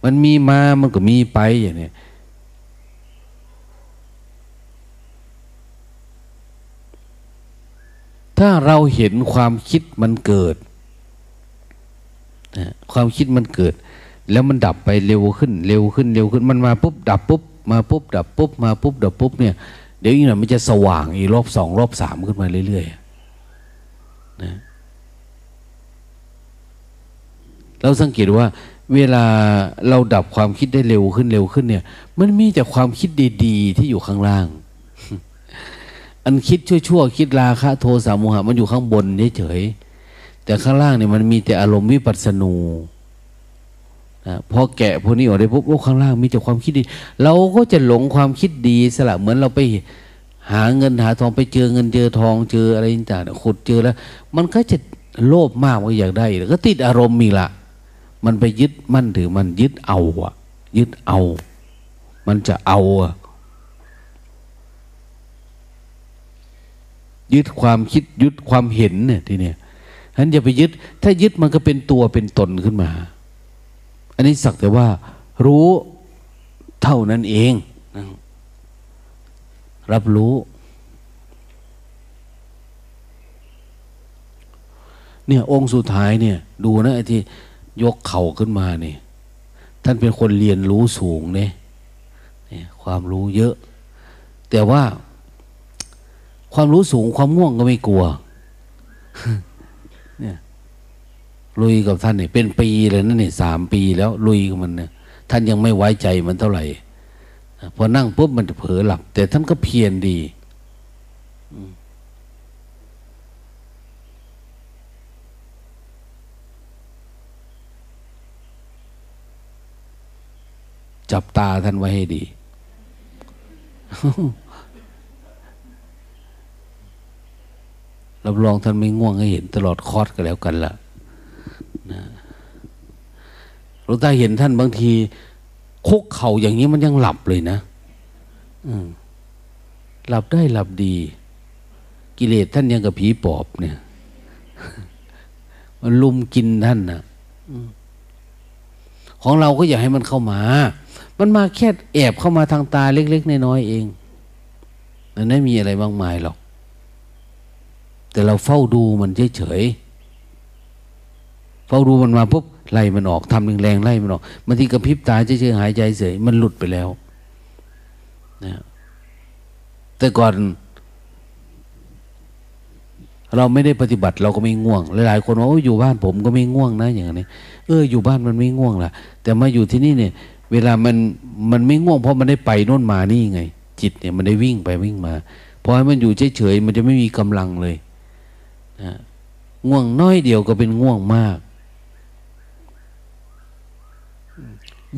มันมีมามันก็มีไปอย่างเนี้ย ถ้าเราเห็นความคิดมันเกิดนะความคิดมันเกิด แล้วมันดับไปเร็วขึ้น เร็วขึ้นเร็วขึ้นมันมาปุ๊บดับปุ๊บมาปุ๊บดับปุ๊บมาปุ๊บดับปุ๊บเนี่ยเดี๋ยวอีกหน่อยมันจะสว่างอีกรอบสองรอบสามขึ้นมาเรื่อยๆนะเราสังเกตว่า เวลาเราดับความคิดได้เร็วขึ้นเร็วขึ้นเนี่ย มันมีแต่ความคิดดี ๆ ที่อยู่ข้างล่าง อันคิดชั่วๆคิดราคะโทสะโมหะมันอยู่ข้างบนเฉยๆแต่ข้างล่างเนี่ยมันมีแต่อารมณ์วิปัสสนูนะพอแกะพวกนี้ออกได้ปุ๊บโอ้ข้างล่างมีแต่ความคิดดี เราก็จะหลงความคิดดีสละเหมือนเราไปหาเงินหาทองไปเจอเงินเจอทองเจออะไรต่างๆขุดเจอแล้ว มันก็จะโลภมากว่าอยากได้ก็ติดอารมณ์มีละมันไปยึดมั่นถือมันยึดเอาอะยึดเอา มันจะเอาอะ ยึดความคิดยึดความเห็นเนี่ยทีเนี้ยฉะนั้นอย่าไปยึด ถ้ายึดมันก็เป็นตัวเป็นตนขึ้นมา อันนี้สักแต่ว่า รู้เท่านั้นเอง รับรู้ เนี่ยองค์สุดท้ายเนี่ย ดูนะไอ้ที่ยกเข่าขึ้นมาเนี่ยท่านเป็นคนเรียนรู้สูงเนี่ยความรู้เยอะ แต่ว่า ความรู้สูงความง่วงก็ไม่กลัว เนี่ยลุยกับท่านเนี่ยเป็นปีเลยนั่นเนี่ยสามปีแล้ว ลุยกับมันเนี่ยท่านยังไม่ไว้ใจมันเท่าไหร่พอนั่งปุ๊บมันเผลอหลับ แต่ท่านก็เพียรดีจับตาท่านไว้ให้ดี รับรองท่านไม่ง่วงให้เห็นตลอดคอร์สก็แล้วกันละนะหลวงตาเห็นท่านบางที คุกเข่าอย่างนี้มันยังหลับเลยนะหลับได้หลับดี กิเลสท่านยังกับผีปอบเนี่ย มันลุมกินท่านนะของเราก็อยากให้มันเข้ามา มันมาแค่แอบเข้ามาทางตาเล็กๆน้อยๆเองมันไม่มีอะไรบางมายหรอก แต่เราเฝ้าดูมันเฉยๆเฝ้าดูมันมาปุ๊บไล่มันออกทำแรงๆไล่มันออกบางทีกระพริบตาเฉยๆหายใจเฉยมันหลุดไปแล้วนะแต่ก่อน เราไม่ได้ปฏิบัติเราก็ไม่ง่วง หลายๆคนว่าอยู่บ้านผมก็ไม่ง่วงนะอย่างนี้เอออยู่บ้านมันไม่ง่วงล่ะ แต่มาอยู่ที่นี่เนี่ย เวลามันมันไม่ง่วง เพราะมันได้ไปโน่นมานี่ไง จิตเนี่ยมันได้วิ่งไปวิ่งมาพอให้มันอยู่เฉยๆมันจะไม่มีกำลังเลย นะง่วงน้อยเดียวก็เป็นง่วงมาก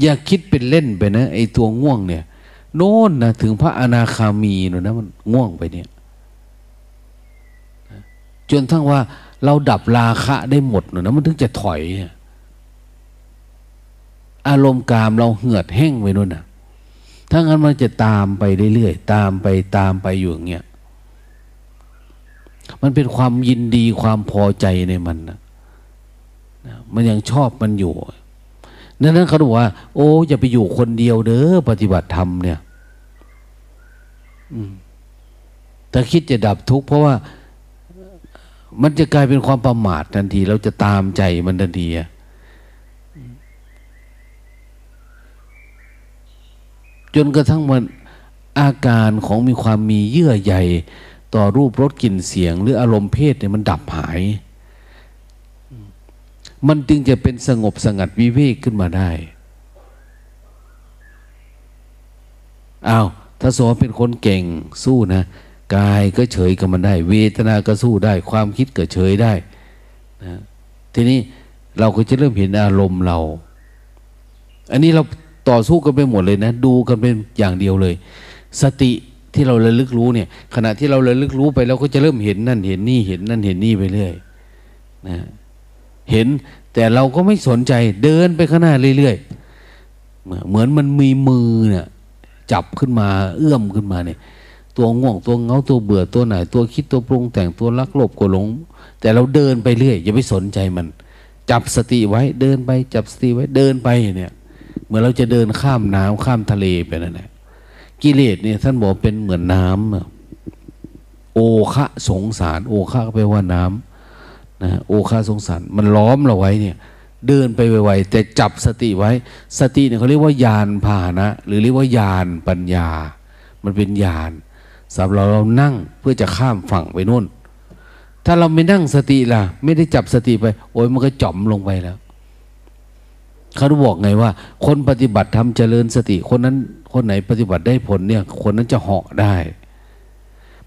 อย่าคิดเป็นเล่นไปนะไอ้ตัวง่วงเนี่ย โน่นนะถึงพระอนาคามีนูนะมันง่วงไปเนี่ยจนทั้งว่าเราดับราคะได้หมดนูนะมันถึงจะถอย อารมณ์กามเราเหือดแห้งไปนู่นนะถ้างั้นมันจะตามไปเรื่อยๆตามไปตามไปอยู่อย่างเงี้ย มันเป็นความยินดีความพอใจในมันนะมันยังชอบมันอยู่ดังนั้นเขาบอกว่า โอ้อย่าไปอยู่คนเดียวเด้อปฏิบัติธรรมเนี่ยแต่คิดจะดับทุกข์เพราะว่ามันจะกลายเป็นความประมาททันที เราจะตามใจมันทันทีจนกระทั่งมันอาการของมีความมีเยื่อใย ต่อรูปรสกลิ่นเสียง หรืออารมณ์เพศเนี่ยมันดับหาย มันจึงจะเป็นสงบสงัดวิเวกขึ้นมาได้อ้าวถ้าสมเป็นคนเก่งสู้นะกายก็เฉยกับมันได้ เวทนาก็สู้ได้ ความคิดก็เฉยได้นะทีนี้เราก็จะเริ่มเห็นอารมณ์เรา อันนี้เราต่อสู้กันไปหมดเลยนะ ดูกันเป็นอย่างเดียวเลย สติ ที่เราระลึกรู้เนี่ย ขณะที่เราระลึกรู้ไปเราก็จะเริ่มเห็นนั่นเห็นนี่เห็นนั่นเห็นนี่ไปเรื่อยนะเห็นแต่เราก็ไม่สนใจเดินไปข้างหน้าเรื่อยๆเหมือนมันมีมือเนี่ยจับขึ้นมาเอื้อมขึ้นมาเนี่ย ตัวง่วงตัวเงาตัวเบื่อตัวไหน ตัวคิดตัวปรุงแต่งตัวรักโลภกหลง แต่เราเดินไปเรื่อยอย่าไปสนใจมัน จับสติไว้เดินไป จับสติไว้เดินไปเนี่ย เหมือนเราจะเดินข้ามน้ำข้ามทะเลไปนั่นแหละ กิเลสเนี่ยท่านบอกเป็นเหมือนน้ำโอคะสงสาร โอคะก็แปลว่าน้ำนะโอคะสงสาร มันล้อมเราไว้เนี่ยเดินไปไวๆแต่จับสติไว้ สติเนี่ยเขาเรียกว่ายานพาหนะ หรือเรียกว่ายานปัญญา มันเป็นยานสำหรับเราเรานั่งเพื่อจะข้ามฝั่งไปนู่น ถ้าเราไม่นั่งสติล่ะ ไม่ได้จับสติไป โอ้ยมันก็จ่อมลงไปแล้ว เขาบอกไงว่า คนปฏิบัติทำเจริญสติ คนนั้นคนไหนปฏิบัติได้ผลเนี่ย คนนั้นจะเหาะได้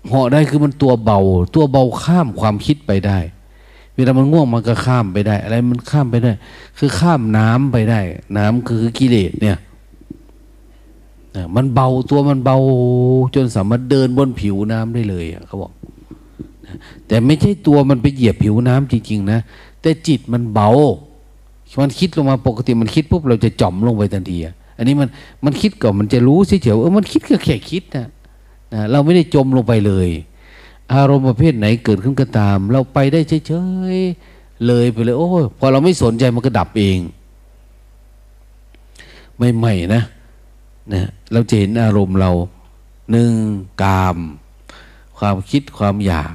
เหาะได้คือมันตัวเบา ตัวเบาข้ามความคิดไปได้ เวลามันง่วงมันก็ข้ามไปได้ อะไรมันข้ามไปได้ คือข้ามน้ำไปได้ น้ำคือกิเลสเนี่ยมันเบาตัวมันเบา จนสามารถเดินบนผิวน้ำได้เลยเขาบอก แต่ไม่ใช่ตัวมันไปเหยียบผิวน้ำจริงๆนะแต่จิตมันเบา มันคิดลงมาปกติมันคิดปุ๊บเราจะจอมลงไปทันทีอันนี้มันมันคิดก่อนมันจะรู้เฉยๆเออมันคิดก็แค่คิดนะนะเราไม่ได้จมลงไปเลย อารมณ์ประเภทไหนเกิดขึ้นก็ตาม เราไปได้เฉยๆเลยไปเลย โอ้พอเราไม่สนใจมันก็ดับเองใหม่ๆนะนะเราจะเห็นอารมณ์เราหนึ่งกาม ความคิดความอยาก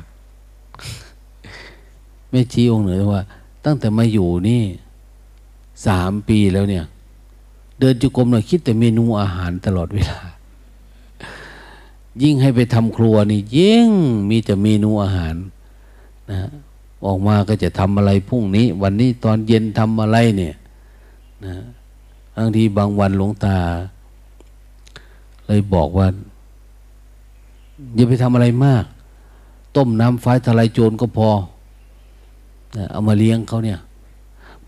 ไม่ชี้องค์เหนือว่า ตั้งแต่มาอยู่นี่ สามปีแล้วเนี่ย เดินจุกรมหน่อยคิดแต่เมนูอาหารตลอดเวลา ยิ่งให้ไปทำครัวนี่ยิ่งมีแต่เมนูอาหารนะออกมาก็จะทำอะไรพรุ่งนี้ วันนี้ตอนเย็นทำอะไรเนี่ยนะบางทีบางวันหลวงตา เลยบอกว่า อย่าไปทำอะไรมาก ต้มน้ำฟ้าทลายโจรก็พอเอามาเลี้ยงเขาเนี่ย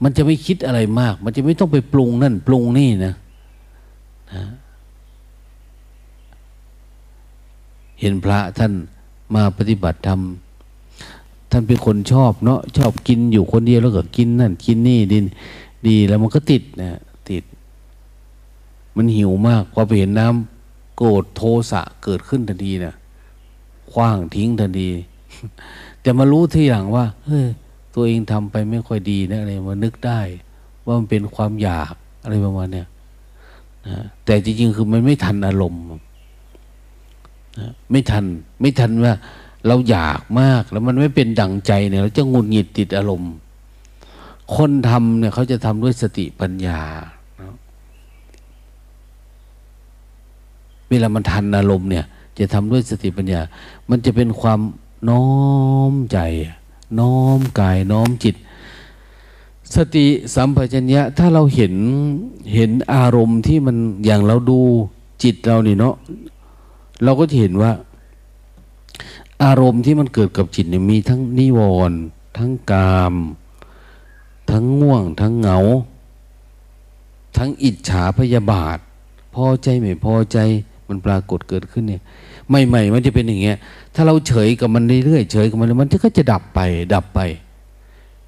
มันจะไม่คิดอะไรมาก มันจะไม่ต้องไปปรุงนั่นปรุงนี่นะนะเห็นพระท่านมาปฏิบัติธรรมท่านเป็นคนชอบเนาะชอบกินอยู่คนเดียวแล้วก็กินนั่นกินนี่ดิน ดีแล้วมันก็ติดนะติด มันหิวมากพอไปเห็นน้ำโกรธโทสะเกิดขึ้นทันทีนะคว้างทิ้งทันทีแต่มารู้ที่หลังว่าเฮ้ย ตัวเองทำไปไม่ค่อยดีนะอะไรมานึกได้ ว่ามันเป็นความอยากอะไรประมาณเนี้ยนะแต่จริงๆคือมันไม่ทันอารมณ์นะไม่ทันไม่ทันว่า เราอยากมากแล้วมันไม่เป็นดั่งใจเนี่ยเราจะงุนหงิดติดอารมณ์ คนทำเนี่ยเขาจะทำด้วยสติปัญญาเวลามันทันอารมณ์เนี่ย จะทำด้วยสติปัญญา มันจะเป็นความน้อมใจ น้อมกายน้อมจิต สติสัมปชัญญะถ้าเราเห็นเห็นอารมณ์ที่มันอย่างเราดูจิตเรานี่เนาะเราก็จะเห็นว่า อารมณ์ที่มันเกิดกับจิตเนี่ยมีทั้งนิวรณ์ทั้งกาม ทั้งง่วง ทั้งเหงา ทั้งอิจฉาพยาบาท พอใจไม่พอใจมันปรากฏเกิดขึ้นเนี่ยใหม่ๆมันจะเป็นอย่างเงี้ย ถ้าเราเฉยกับมันเรื่อยๆเฉยกับมันมันก็จะดับไป ดับไป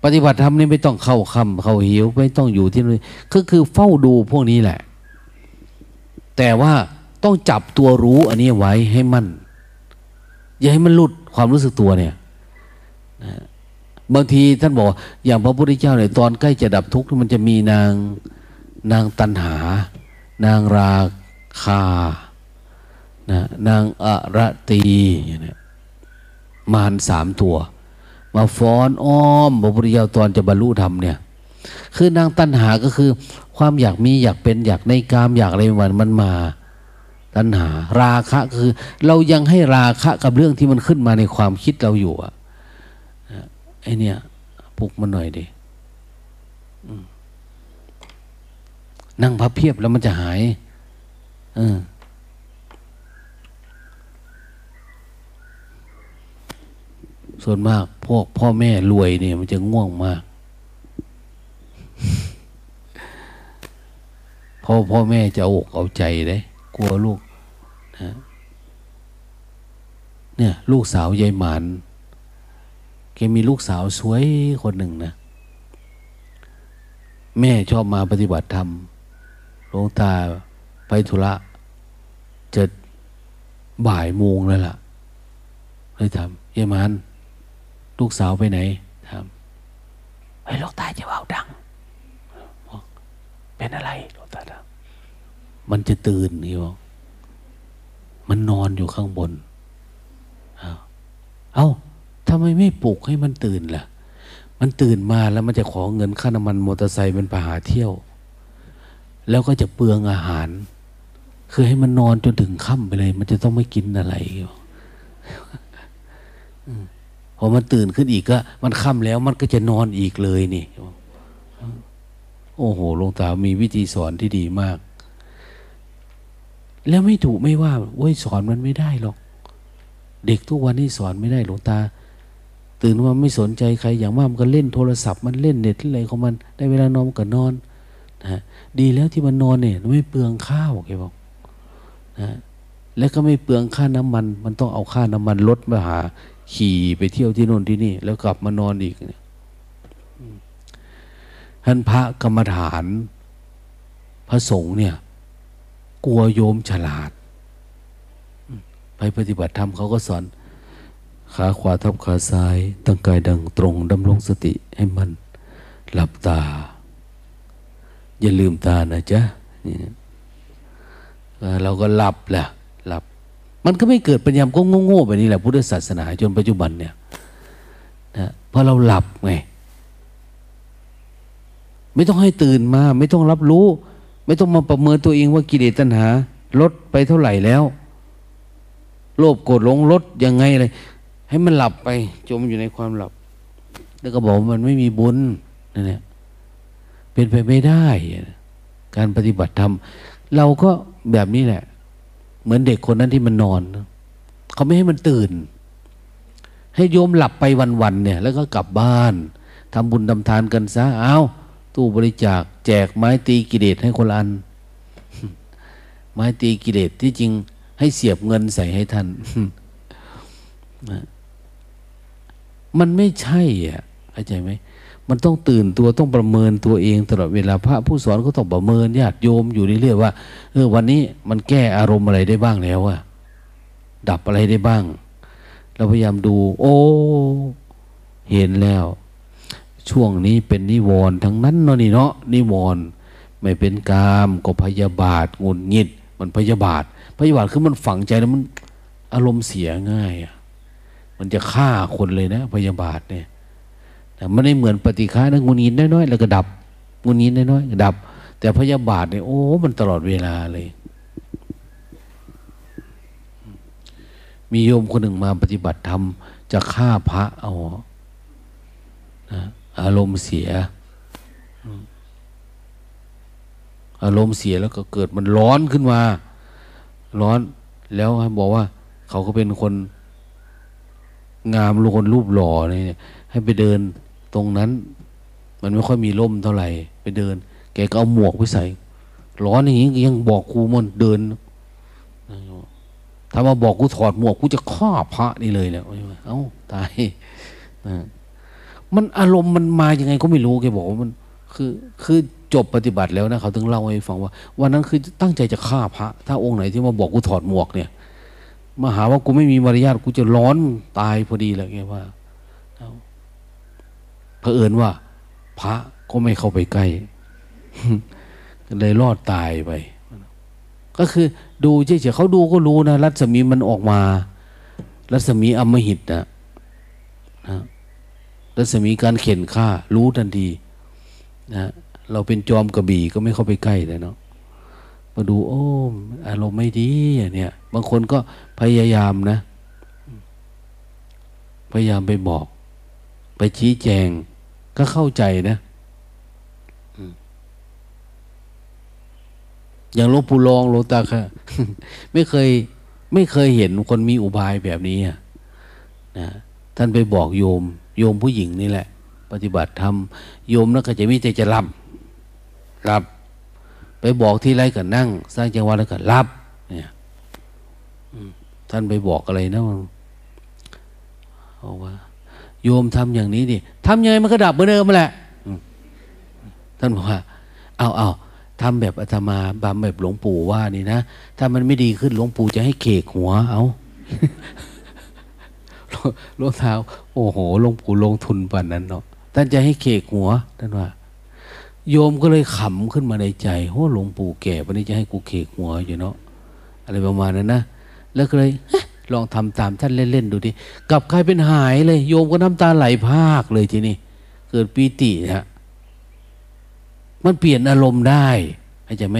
ปฏิบัติธรรมนี่ไม่ต้องเข้าคำเข้าหิวไม่ต้องอยู่ที่นี่ก็คือเฝ้าดูพวกนี้แหละ แต่ว่าต้องจับตัวรู้อันนี้ไว้ให้มันอย่าให้มันหลุดความรู้สึกตัวเนี่ยบางทีท่านบอก อย่างพระพุทธเจ้าเนี่ยตอนใกล้จะดับทุกข์มันจะมีนางนางตันหา นางราคา นะนางอรตีอย่างนี้มารสามตัว มาฟ้อนอ้อมพระพุทธเจ้าตอนจะบรรลุธรรมเนี่ย คือนางตัณหาก็คือ ความอยากมีอยากเป็นอยากในกามอยากอะไรมันมันมา ตัณหา ราคะคือ เรายังให้ราคะกับเรื่องที่มันขึ้นมาในความคิดเราอยู่อะไอเนี่ยปลุกมันหน่อยดินั่งพับเพียบแล้วมันจะหาย เออ ส่วนมากพวกพ่อแม่รวยเนี่ย มันจะง่วงมาก พ่อพ่อแม่จะอกเอาใจเลยกลัวลูกนะเนี่ย ลูกสาวยายหมันแกมีลูกสาวสวยคนหนึ่งนะ แม่ชอบมาปฏิบัติธรรมหลวงตาไปธุระจะบ่ายโมงแล้วล่ะเลยถามยายมัน ลูกสาวไปไหนถามไปหลวงตาจะว่าดังเป็นอะไรหลวงตาถามมันจะตื่นนี่บอกมันนอนอยู่ข้างบนเอา้าทำไมไม่ปลุกให้มันตื่นล่ะ มันตื่นมาแล้วมันจะขอเงินค่าน้ำมันมอเตอร์ไซค์เป็นไปหาเที่ยว แล้วก็จะเปลืองอาหาร คือให้มันนอนจนถึงค่ำไปเลย มันจะต้องไม่กินอะไร พอมันตื่นขึ้นอีกก็ มันค่ำแล้วมันก็จะนอนอีกเลยนี่ โอ้โหหลวงตามีวิธีสอนที่ดีมาก แล้วไม่ถูกไม่ว่าโอ้ยสอนมันไม่ได้หรอก เด็กทุกวันนี้สอนไม่ได้หลวงตา ตื่นมาไม่สนใจใคร อย่างมากมันก็เล่นโทรศัพท์มันเล่นเน็ตอะไรของมัน ได้เวลานอนก็นอนนะดีแล้วที่มันนอนเนี่ยไม่เปลืองข้าวแกบอกนะแล้วก็ไม่เปลืองค่าน้ำมัน มันต้องเอาค่าน้ำมันลดมาหา ขี่ไปเที่ยวที่โน่นที่นี่ แล้วกลับมานอนอีกเนี่ยท่านพระกรรมฐาน พระสงฆ์เนี่ย กลัวโยมฉลาด ไปปฏิบัติธรรมเขาก็สอน ขาขวาทับขาซ้าย ตั้งกายดังตรงดำรงสติให้มันหลับตา อย่าลืมตานะจ๊ะเราก็หลับแหละ มันก็ไม่เกิดปัญญาก็โง่ๆแบบนี้แหละพุทธศาสนาจนปัจจุบันเนี่ยนะเพราะเราหลับไง ไม่ต้องให้ตื่นมา ไม่ต้องรับรู้ ไม่ต้องมาประเมินตัวเองว่ากิเลสตัณหา ลดไปเท่าไหร่แล้ว โลภโกรธหลงลดยังไงเลยให้มันหลับไป จมอยู่ในความหลับ แล้วก็บอกมันไม่มีบุญนั่นแหละเป็นไปไม่ได้ การปฏิบัติธรรมเราก็แบบนี้แหละ เหมือนเด็กคนนั้นที่มันนอน เขาไม่ให้มันตื่น ให้โยมหลับไปวันๆเนี่ย แล้วก็กลับบ้านทำบุญทำทานกันซะเอาตู้บริจาค แจกไม้ตีกิเลสให้คนอัน ไม้ตีกิเลสที่จริงให้เสียบเงินใส่ให้ท่านมันไม่ใช่อะเข้าใจไหม มันต้องตื่นตัวต้องประเมินตัวเองตลอดเวลาพระผู้สอนก็ต้องประเมินญาติโยมอยู่เรื่อยๆว่าเออวันนี้มันแก้อารมณ์อะไรได้บ้างแล้วอะดับอะไรได้บ้าง เราพยายามดู โอ้เห็นแล้ว ช่วงนี้เป็นนิวรณ์ทั้งนั้นเนาะนี่เนาะนิวรณ์ไม่เป็นกามก็พยาบาทงุนงิด มันพยาบาท พยาบาทคือมันฝังใจแล้วมันอารมณ์เสียง่ายอะมันจะฆ่าคนเลยนะ พยาบาทเนี่ย แต่ไม่ได้เหมือนปฏิฆานะงุนงิดน้อยๆแล้วก็ดับงุนงิดน้อยๆดับ แต่พยาบาทเนี่ยโอ้มันตลอดเวลาเลย มีโยมคนหนึ่งมาปฏิบัติธรรมจะฆ่าพระเอานะอารมณ์เสีย อารมณ์เสียแล้วก็เกิดมันร้อนขึ้นมา ร้อนแล้วบอกว่า เขาก็เป็นคนงามลูคนรูปหล่อเนี่ยให้ไปเดิน ตรงนั้น มันไม่ค่อยมีร่มเท่าไหร่ ไปเดิน แกก็เอาหมวกไปใส่ ร้อนอย่างนี้ยังบอกครูมันเดินถ้ามาบอกกูถอดหมวกกูจะฆ่าพระนี่เลยเนี่ยเอ้าตายมันอารมณ์มันมาอย่างไงก็ไม่รู้แกบอกว่ามัน คือคือจบปฏิบัติแล้วนะเขาถึงเล่าให้ฟังว่าวันนั้นคือตั้งใจจะฆ่าพระ ถ้าองค์ไหนที่มาบอกกูถอดหมวกเนี่ยมาหาว่ากูไม่มีมารยาทกูจะร้อนตายพอดีเลยแกว่า เผอิญว่า พระก็ไม่เข้าไปใกล้เลยรอดตายไป ก็คือดูเฉยๆเขาดูก็รู้นะ รัศมีมันออกมา รัศมีอมหิตนะนะรัศมีการเข็นฆ่า รู้ทันทีนะเราเป็นจอมกระบี่ก็ไม่เข้าไปใกล้เลยเนาะมาดูโอ้อารมณ์ไม่ดีเนี่ย บางคนก็พยายามนะ พยายามไปบอก ไปชี้แจง ก็เข้าใจนะอย่างหลวงปู่รองหลวงตาค่ะไม่เคย ไม่เคยเห็นคนมีอุบายแบบนี้นะท่านไปบอกโยม โยมผู้หญิงนี่แหละ ปฏิบัติธรรมโยมแล้วก็จะมีใจจะรับรับ ไปบอกที่ไรก็นั่ง สร้างจังหวะแล้วก็รับ เนี่ยท่านไปบอกอะไรนะเอาว่า โยมทำอย่างนี้ดิทำยังไงมันก็ดับเหมือนเดิมมาแหละท่านบอกว่า เอาเอาทำแบบอาตมาบำแบบหลวงปู่ว่านี่นะ ถ้ามันไม่ดีขึ้นหลวงปู่จะให้เคกหัว เอาหลวงเท้าโอ้โหหลวงปู่ลงทุนปันนั้นเนาะท่านจะให้เคกหัวท่านว่า โยมก็เลยขำขึ้นมาในใจโอ้หลวงปู่แก่วันนี้จะให้กูเคกหัวอยู่เนาะอะไรประมาณนั้นนะแล้วก็เลย ลองทำตามท่านเล่นๆดูดิกลับกลายเป็นหายเลย โยมก็น้ำตาไหลภาคเลยทีนี้เกิดปีติฮะมันเปลี่ยนอารมณ์ได้เข้าใจไหม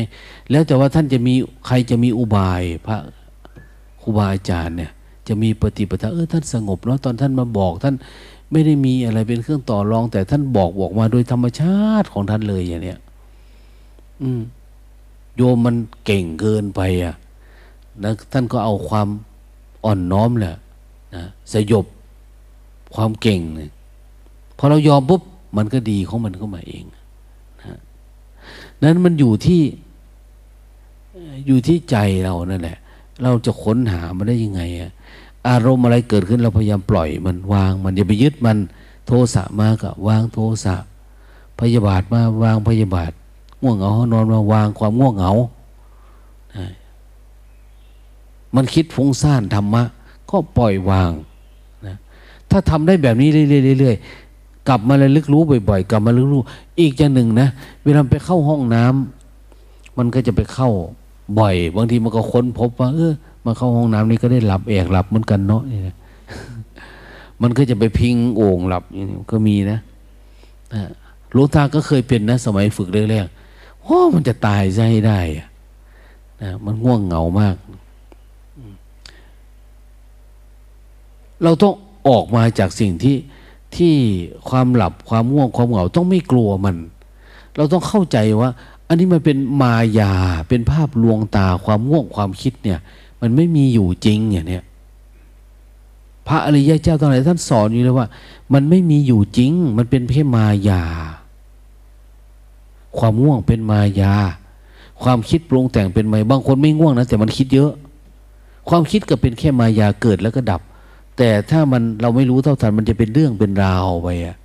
แล้วแต่ว่าท่านจะมีใครจะมีอุบายพระครูบาอาจารย์เนี่ย จะมีปฏิปทาเออท่านสงบแล้วตอนท่านมาบอกท่านไม่ได้มีอะไรเป็นเครื่องต่อรอง แต่ท่านบอกบอกมาโดยธรรมชาติของท่านเลยอย่างเนี้ยอืมโยมมันเก่งเกินไปอะนะท่านก็เอาความ อ่อนน้อมแหละนะสยบความเก่งเนี่ยพอเรายอมปุ๊บมันก็ดีของมันเข้ามาเองนั้นมันอยู่ที่อยู่ที่ใจเรานั่นแหละ เราจะค้นหามันได้ยังไงอะอารมณ์อะไรเกิดขึ้นเราพยายามปล่อยมันวาง มันอย่าไปยึดมันโทสะมากับวางโทสะพยาบาทมาวางพยาบาท ง่วงเหงานอนมาวางความง่วงเหงา มันคิดฟุ้งซ่านธรรมะ ก็ปล่อยวางนะถ้าทำได้แบบนี้เรื่อยๆกลับมาระลึกรู้บ่อยๆ กลับมาระลึกรู้ อีกอย่างหนึ่งนะเวลาไปเข้าห้องน้ำมันก็จะไปเข้าบ่อย บางทีมันก็ค้นพบว่าเออมาเข้าห้องน้ำนี่ก็ได้หลับแอกหลับเหมือนกันเนาะนี่มันก็จะไปพิงโอ่งหลับก็มีนะหลวงตาก็เคยเป็นนะ สมัยฝึกแรกๆโอ้มันจะตายใจได้นะมันง่วงเหงามาก เราต้องออกมาจากสิ่งที่ที่ความหลับความง่วงความเหงาต้องไม่กลัวมัน เราต้องเข้าใจว่า อันนี้มันเป็นมายาเป็นภาพลวงตาความง่วงความคิดเนี่ย มันไม่มีอยู่จริงอย่างเนี้ยพระอริยเจ้าตอนไหนท่านสอนอยู่เลยว่า มันไม่มีอยู่จริง มันเป็นแค่มายา ความง่วงเป็นมายา ความคิดปรุงแต่งเป็นไมบางคนไม่ง่วงนะแต่มันคิดเยอะ ความคิดก็เป็นแค่มายาเกิดแล้วก็ดับ แต่ถ้ามันเราไม่รู้เท่าทันมันจะเป็นเรื่องเป็นราวไปอะ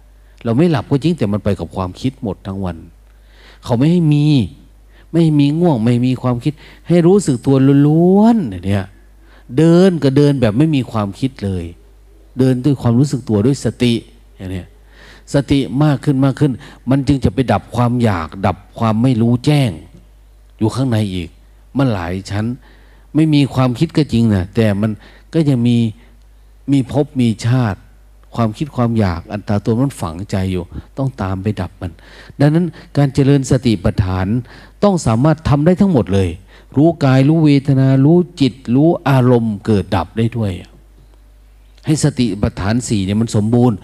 เราไม่หลับก็จริงแต่มันไปกับความคิดหมดทั้งวัน เขาไม่ให้มี ไม่มีง่วงไม่มีความคิด ให้รู้สึกตัวล้วนๆเนี่ยเดินก็เดินแบบไม่มีความคิดเลย เดินด้วยความรู้สึกตัวด้วยสติอย่างนี้สติมากขึ้นมากขึ้น มันจึงจะไปดับความอยาก ดับความไม่รู้แจ้ง อยู่ข้างในอีก มันหลายชั้น ไม่มีความคิดก็จริงนะแต่มันก็ยังมี มีภพมีชาติ ความคิดความอยากอันตราตัวมันฝังใจอยู่ ต้องตามไปดับมัน ดังนั้นการเจริญสติปัฏฐานต้องสามารถทำได้ทั้งหมดเลย รู้กายรู้เวทนา รู้จิต รู้อารมณ์เกิดดับได้ด้วย ให้สติปัฏฐานสี่เนี่ยมันสมบูรณ์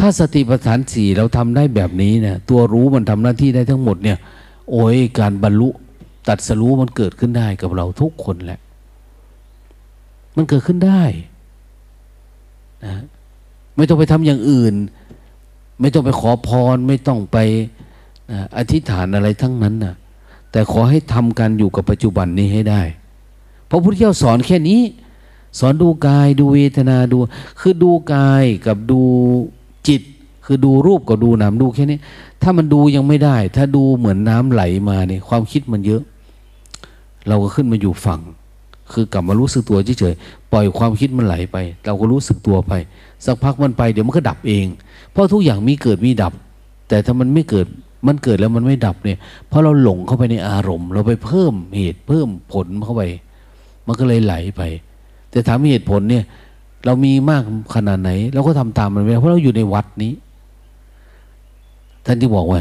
ถ้าสติปัฏฐานสี่เราทำได้แบบนี้เนี่ยตัวรู้มันทำหน้าที่ได้ทั้งหมดเนี่ย โอ้ยการบรรลุตัดสรู้มันเกิดขึ้นได้กับเราทุกคนแหละ มันเกิดขึ้นได้ นะไม่ต้องไปทำอย่างอื่น ไม่ต้องไปขอพร ไม่ต้องไปอธิษฐานอะไรทั้งนั้นนะแต่ขอให้ทำการอยู่กับปัจจุบันนี้ให้ได้ เพราะพุทธเจ้าสอนแค่นี้ สอนดูกายดูเวทนาดู คือดูกายกับดูจิต คือดูรูปกับดูนามดูแค่นี้ ถ้ามันดูยังไม่ได้ ถ้าดูเหมือนน้ำไหลมาเนี่ยความคิดมันเยอะ เราก็ขึ้นมาอยู่ฝั่ง คือกลับมารู้สึกตัวเฉยๆปล่อยความคิดมันไหลไป เราก็รู้สึกตัวไป สักพักมันไปเดี๋ยวมันก็ดับเอง เพราะทุกอย่างมีเกิดมีดับ แต่ถ้ามันไม่เกิดมันเกิดแล้วมันไม่ดับเนี่ย เพราะเราหลงเข้าไปในอารมณ์ เราไปเพิ่มเหตุเพิ่มผลเข้าไป มันก็เลยไหลไป แต่ถามเหตุผลเนี่ย เรามีมากขนาดไหนเราก็ทำตามมันไปเพราะเราอยู่ในวัดนี้ ท่านที่บอกไว่า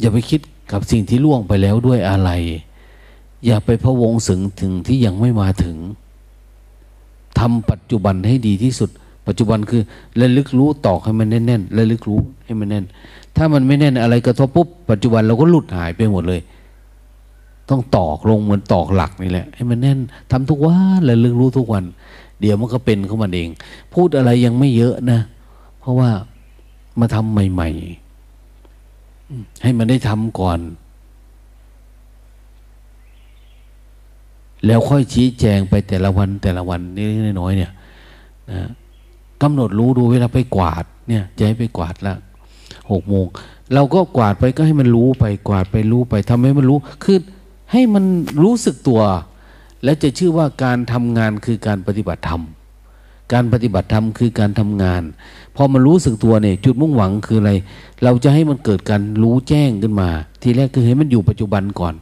อย่าไปคิดกับสิ่งที่ล่วงไปแล้วด้วยอะไร อย่าไปพะวงสึงถึงที่ยังไม่มาถึงทำปัจจุบันให้ดีที่สุด ปัจจุบันคือระลึกรู้ตอกให้มันแน่นๆระลึกรู้ให้มันแน่น ถ้ามันไม่แน่นอะไรกระทบปุ๊บปัจจุบันเราก็หลุดหายไปหมดเลย ต้องตอกลงเหมือนตอกหลักนี่แหละ ให้มันแน่นทำทุกวันระลึกรู้ทุกวัน เดี๋ยวมันก็เป็นของมันเอง พูดอะไรยังไม่เยอะนะ เพราะว่ามาทำใหม่ ๆ ให้มันได้ทำก่อน แล้วค่อยชี้แจงไปแต่ละวันแต่ละวันนิดๆน้อยเนี่ยนะกำหนดรู้ดูเวลาไปกวาดเนี่ยจะให้ไปกวาดละหกโมงเราก็กวาดไปก็ให้มันรู้ไปกวาดไปรู้ไปทำให้มันรู้คือให้มันรู้สึกตัว และจะชื่อว่าการทำงานคือการปฏิบัติธรรมการปฏิบัติธรรมคือการทำงาน พอมันรู้สึกตัวเนี่ยจุดมุ่งหวังคืออะไร เราจะให้มันเกิดการรู้แจ้งขึ้นมา ทีแรกคือให้มันอยู่ปัจจุบันก่อน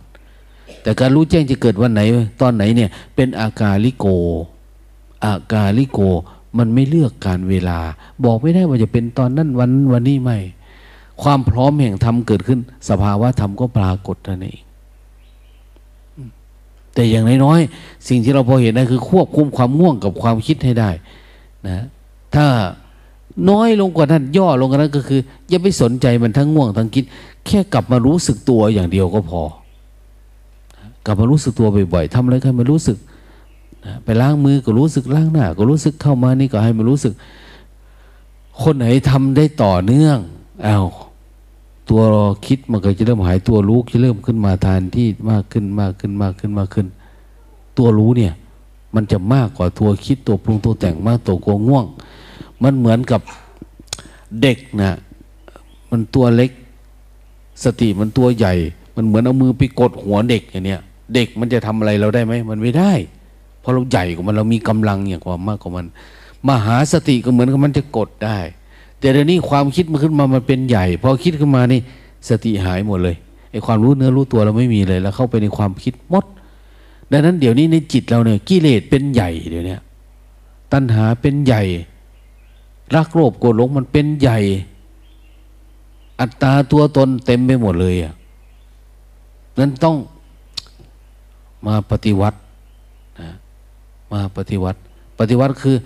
แต่การรู้แจ้งจะเกิดวันไหน ตอนไหนเนี่ย เป็นอากาลิโก อากาลิโก มันไม่เลือกการเวลา บอกไม่ได้ว่าจะเป็นตอนนั้นวันวันนี้ไม่ ความพร้อมแห่งธรรมเกิดขึ้น สภาวะธรรมก็ปรากฏนั่นเองแต่อย่างน้อยๆสิ่งที่เราพอเห็นได้คือควบคุมความง่วงกับความคิดให้ได้นะถ้าน้อยลงกว่านั้นย่อลงกว่านั้นก็คือ อย่าไปสนใจมันทั้งง่วงทั้งคิด แค่กลับมารู้สึกตัวอย่างเดียวก็พอ กลับมารู้สึกตัวบ่อยๆทำอะไรก็ให้มันรู้สึกไปล้างมือก็รู้สึกล้างหน้า ก็รู้สึกเข้ามานี่ก็ให้มันรู้สึก คนไหนทำได้ต่อเนื่องอา้าวตัวคิดมันก็จะเริ่มหายตัวรู้จะเริ่มขึ้นมาทานที่มากขึ้นมากขึ้นมากขึ้นมากขึ้น ตัวรู้เนี่ย มันจะมากกว่าตัวคิดตัวปรุงตัวแต่งมากตัวกลัวง่วง มันเหมือนกับเด็กนะมันตัวเล็ก สติมันตัวใหญ่ มันเหมือนเอามือไปกดหัวเด็กอย่างเนี้ย เด็กมันจะทำอะไรเราได้ไหมมันไม่ได้ เพราะเราใหญ่กว่ามันเรามีกำลังอย่างกว่ามากกว่ามัน มหาสติก็เหมือนกับมันจะกดได้ แต่เดี๋ยวนี้ความคิดมันขึ้นมามันเป็นใหญ่พอคิดขึ้นมานี่สติหายหมดเลยไอ้ความรู้เนื้อรู้ตัวเราไม่มีเลยแล้วเข้าไปในความคิดหมด ดังนั้นเดี๋ยวนี้ในจิตเราเนี่ยกิเลสเป็นใหญ่เดี๋ยวนี้ตัณหาเป็นใหญ่รักโลภโกรธหลงมันเป็นใหญ่ อัตตาตัวตนเต็มไปหมดเลยอะนั้นต้อง มาปฏิวัตินะมาปฏิวัติ ปฏิวัติคือ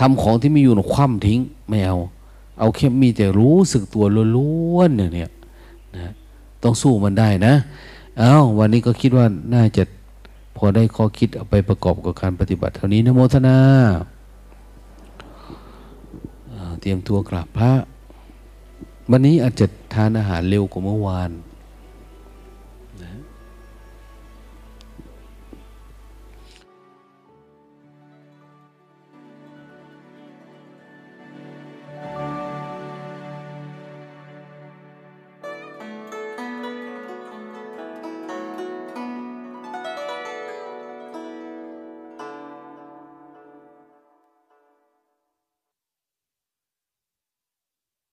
ทำของที่ไม่อยู่นคว่ำทิ้งไม่เอา เอาแค่มีแต่รู้สึกตัวล้วนๆอย่างเนี้ยนะต้องสู้มันได้นะ เอาวันนี้ก็คิดว่าน่าจะพอได้ข้อคิดเอาไปประกอบกับการปฏิบัติ เท่านี้นะโมทนาเตรียมตัวกราบพระ วันนี้อาจจะทานอาหารเร็วกว่าเมื่อวาน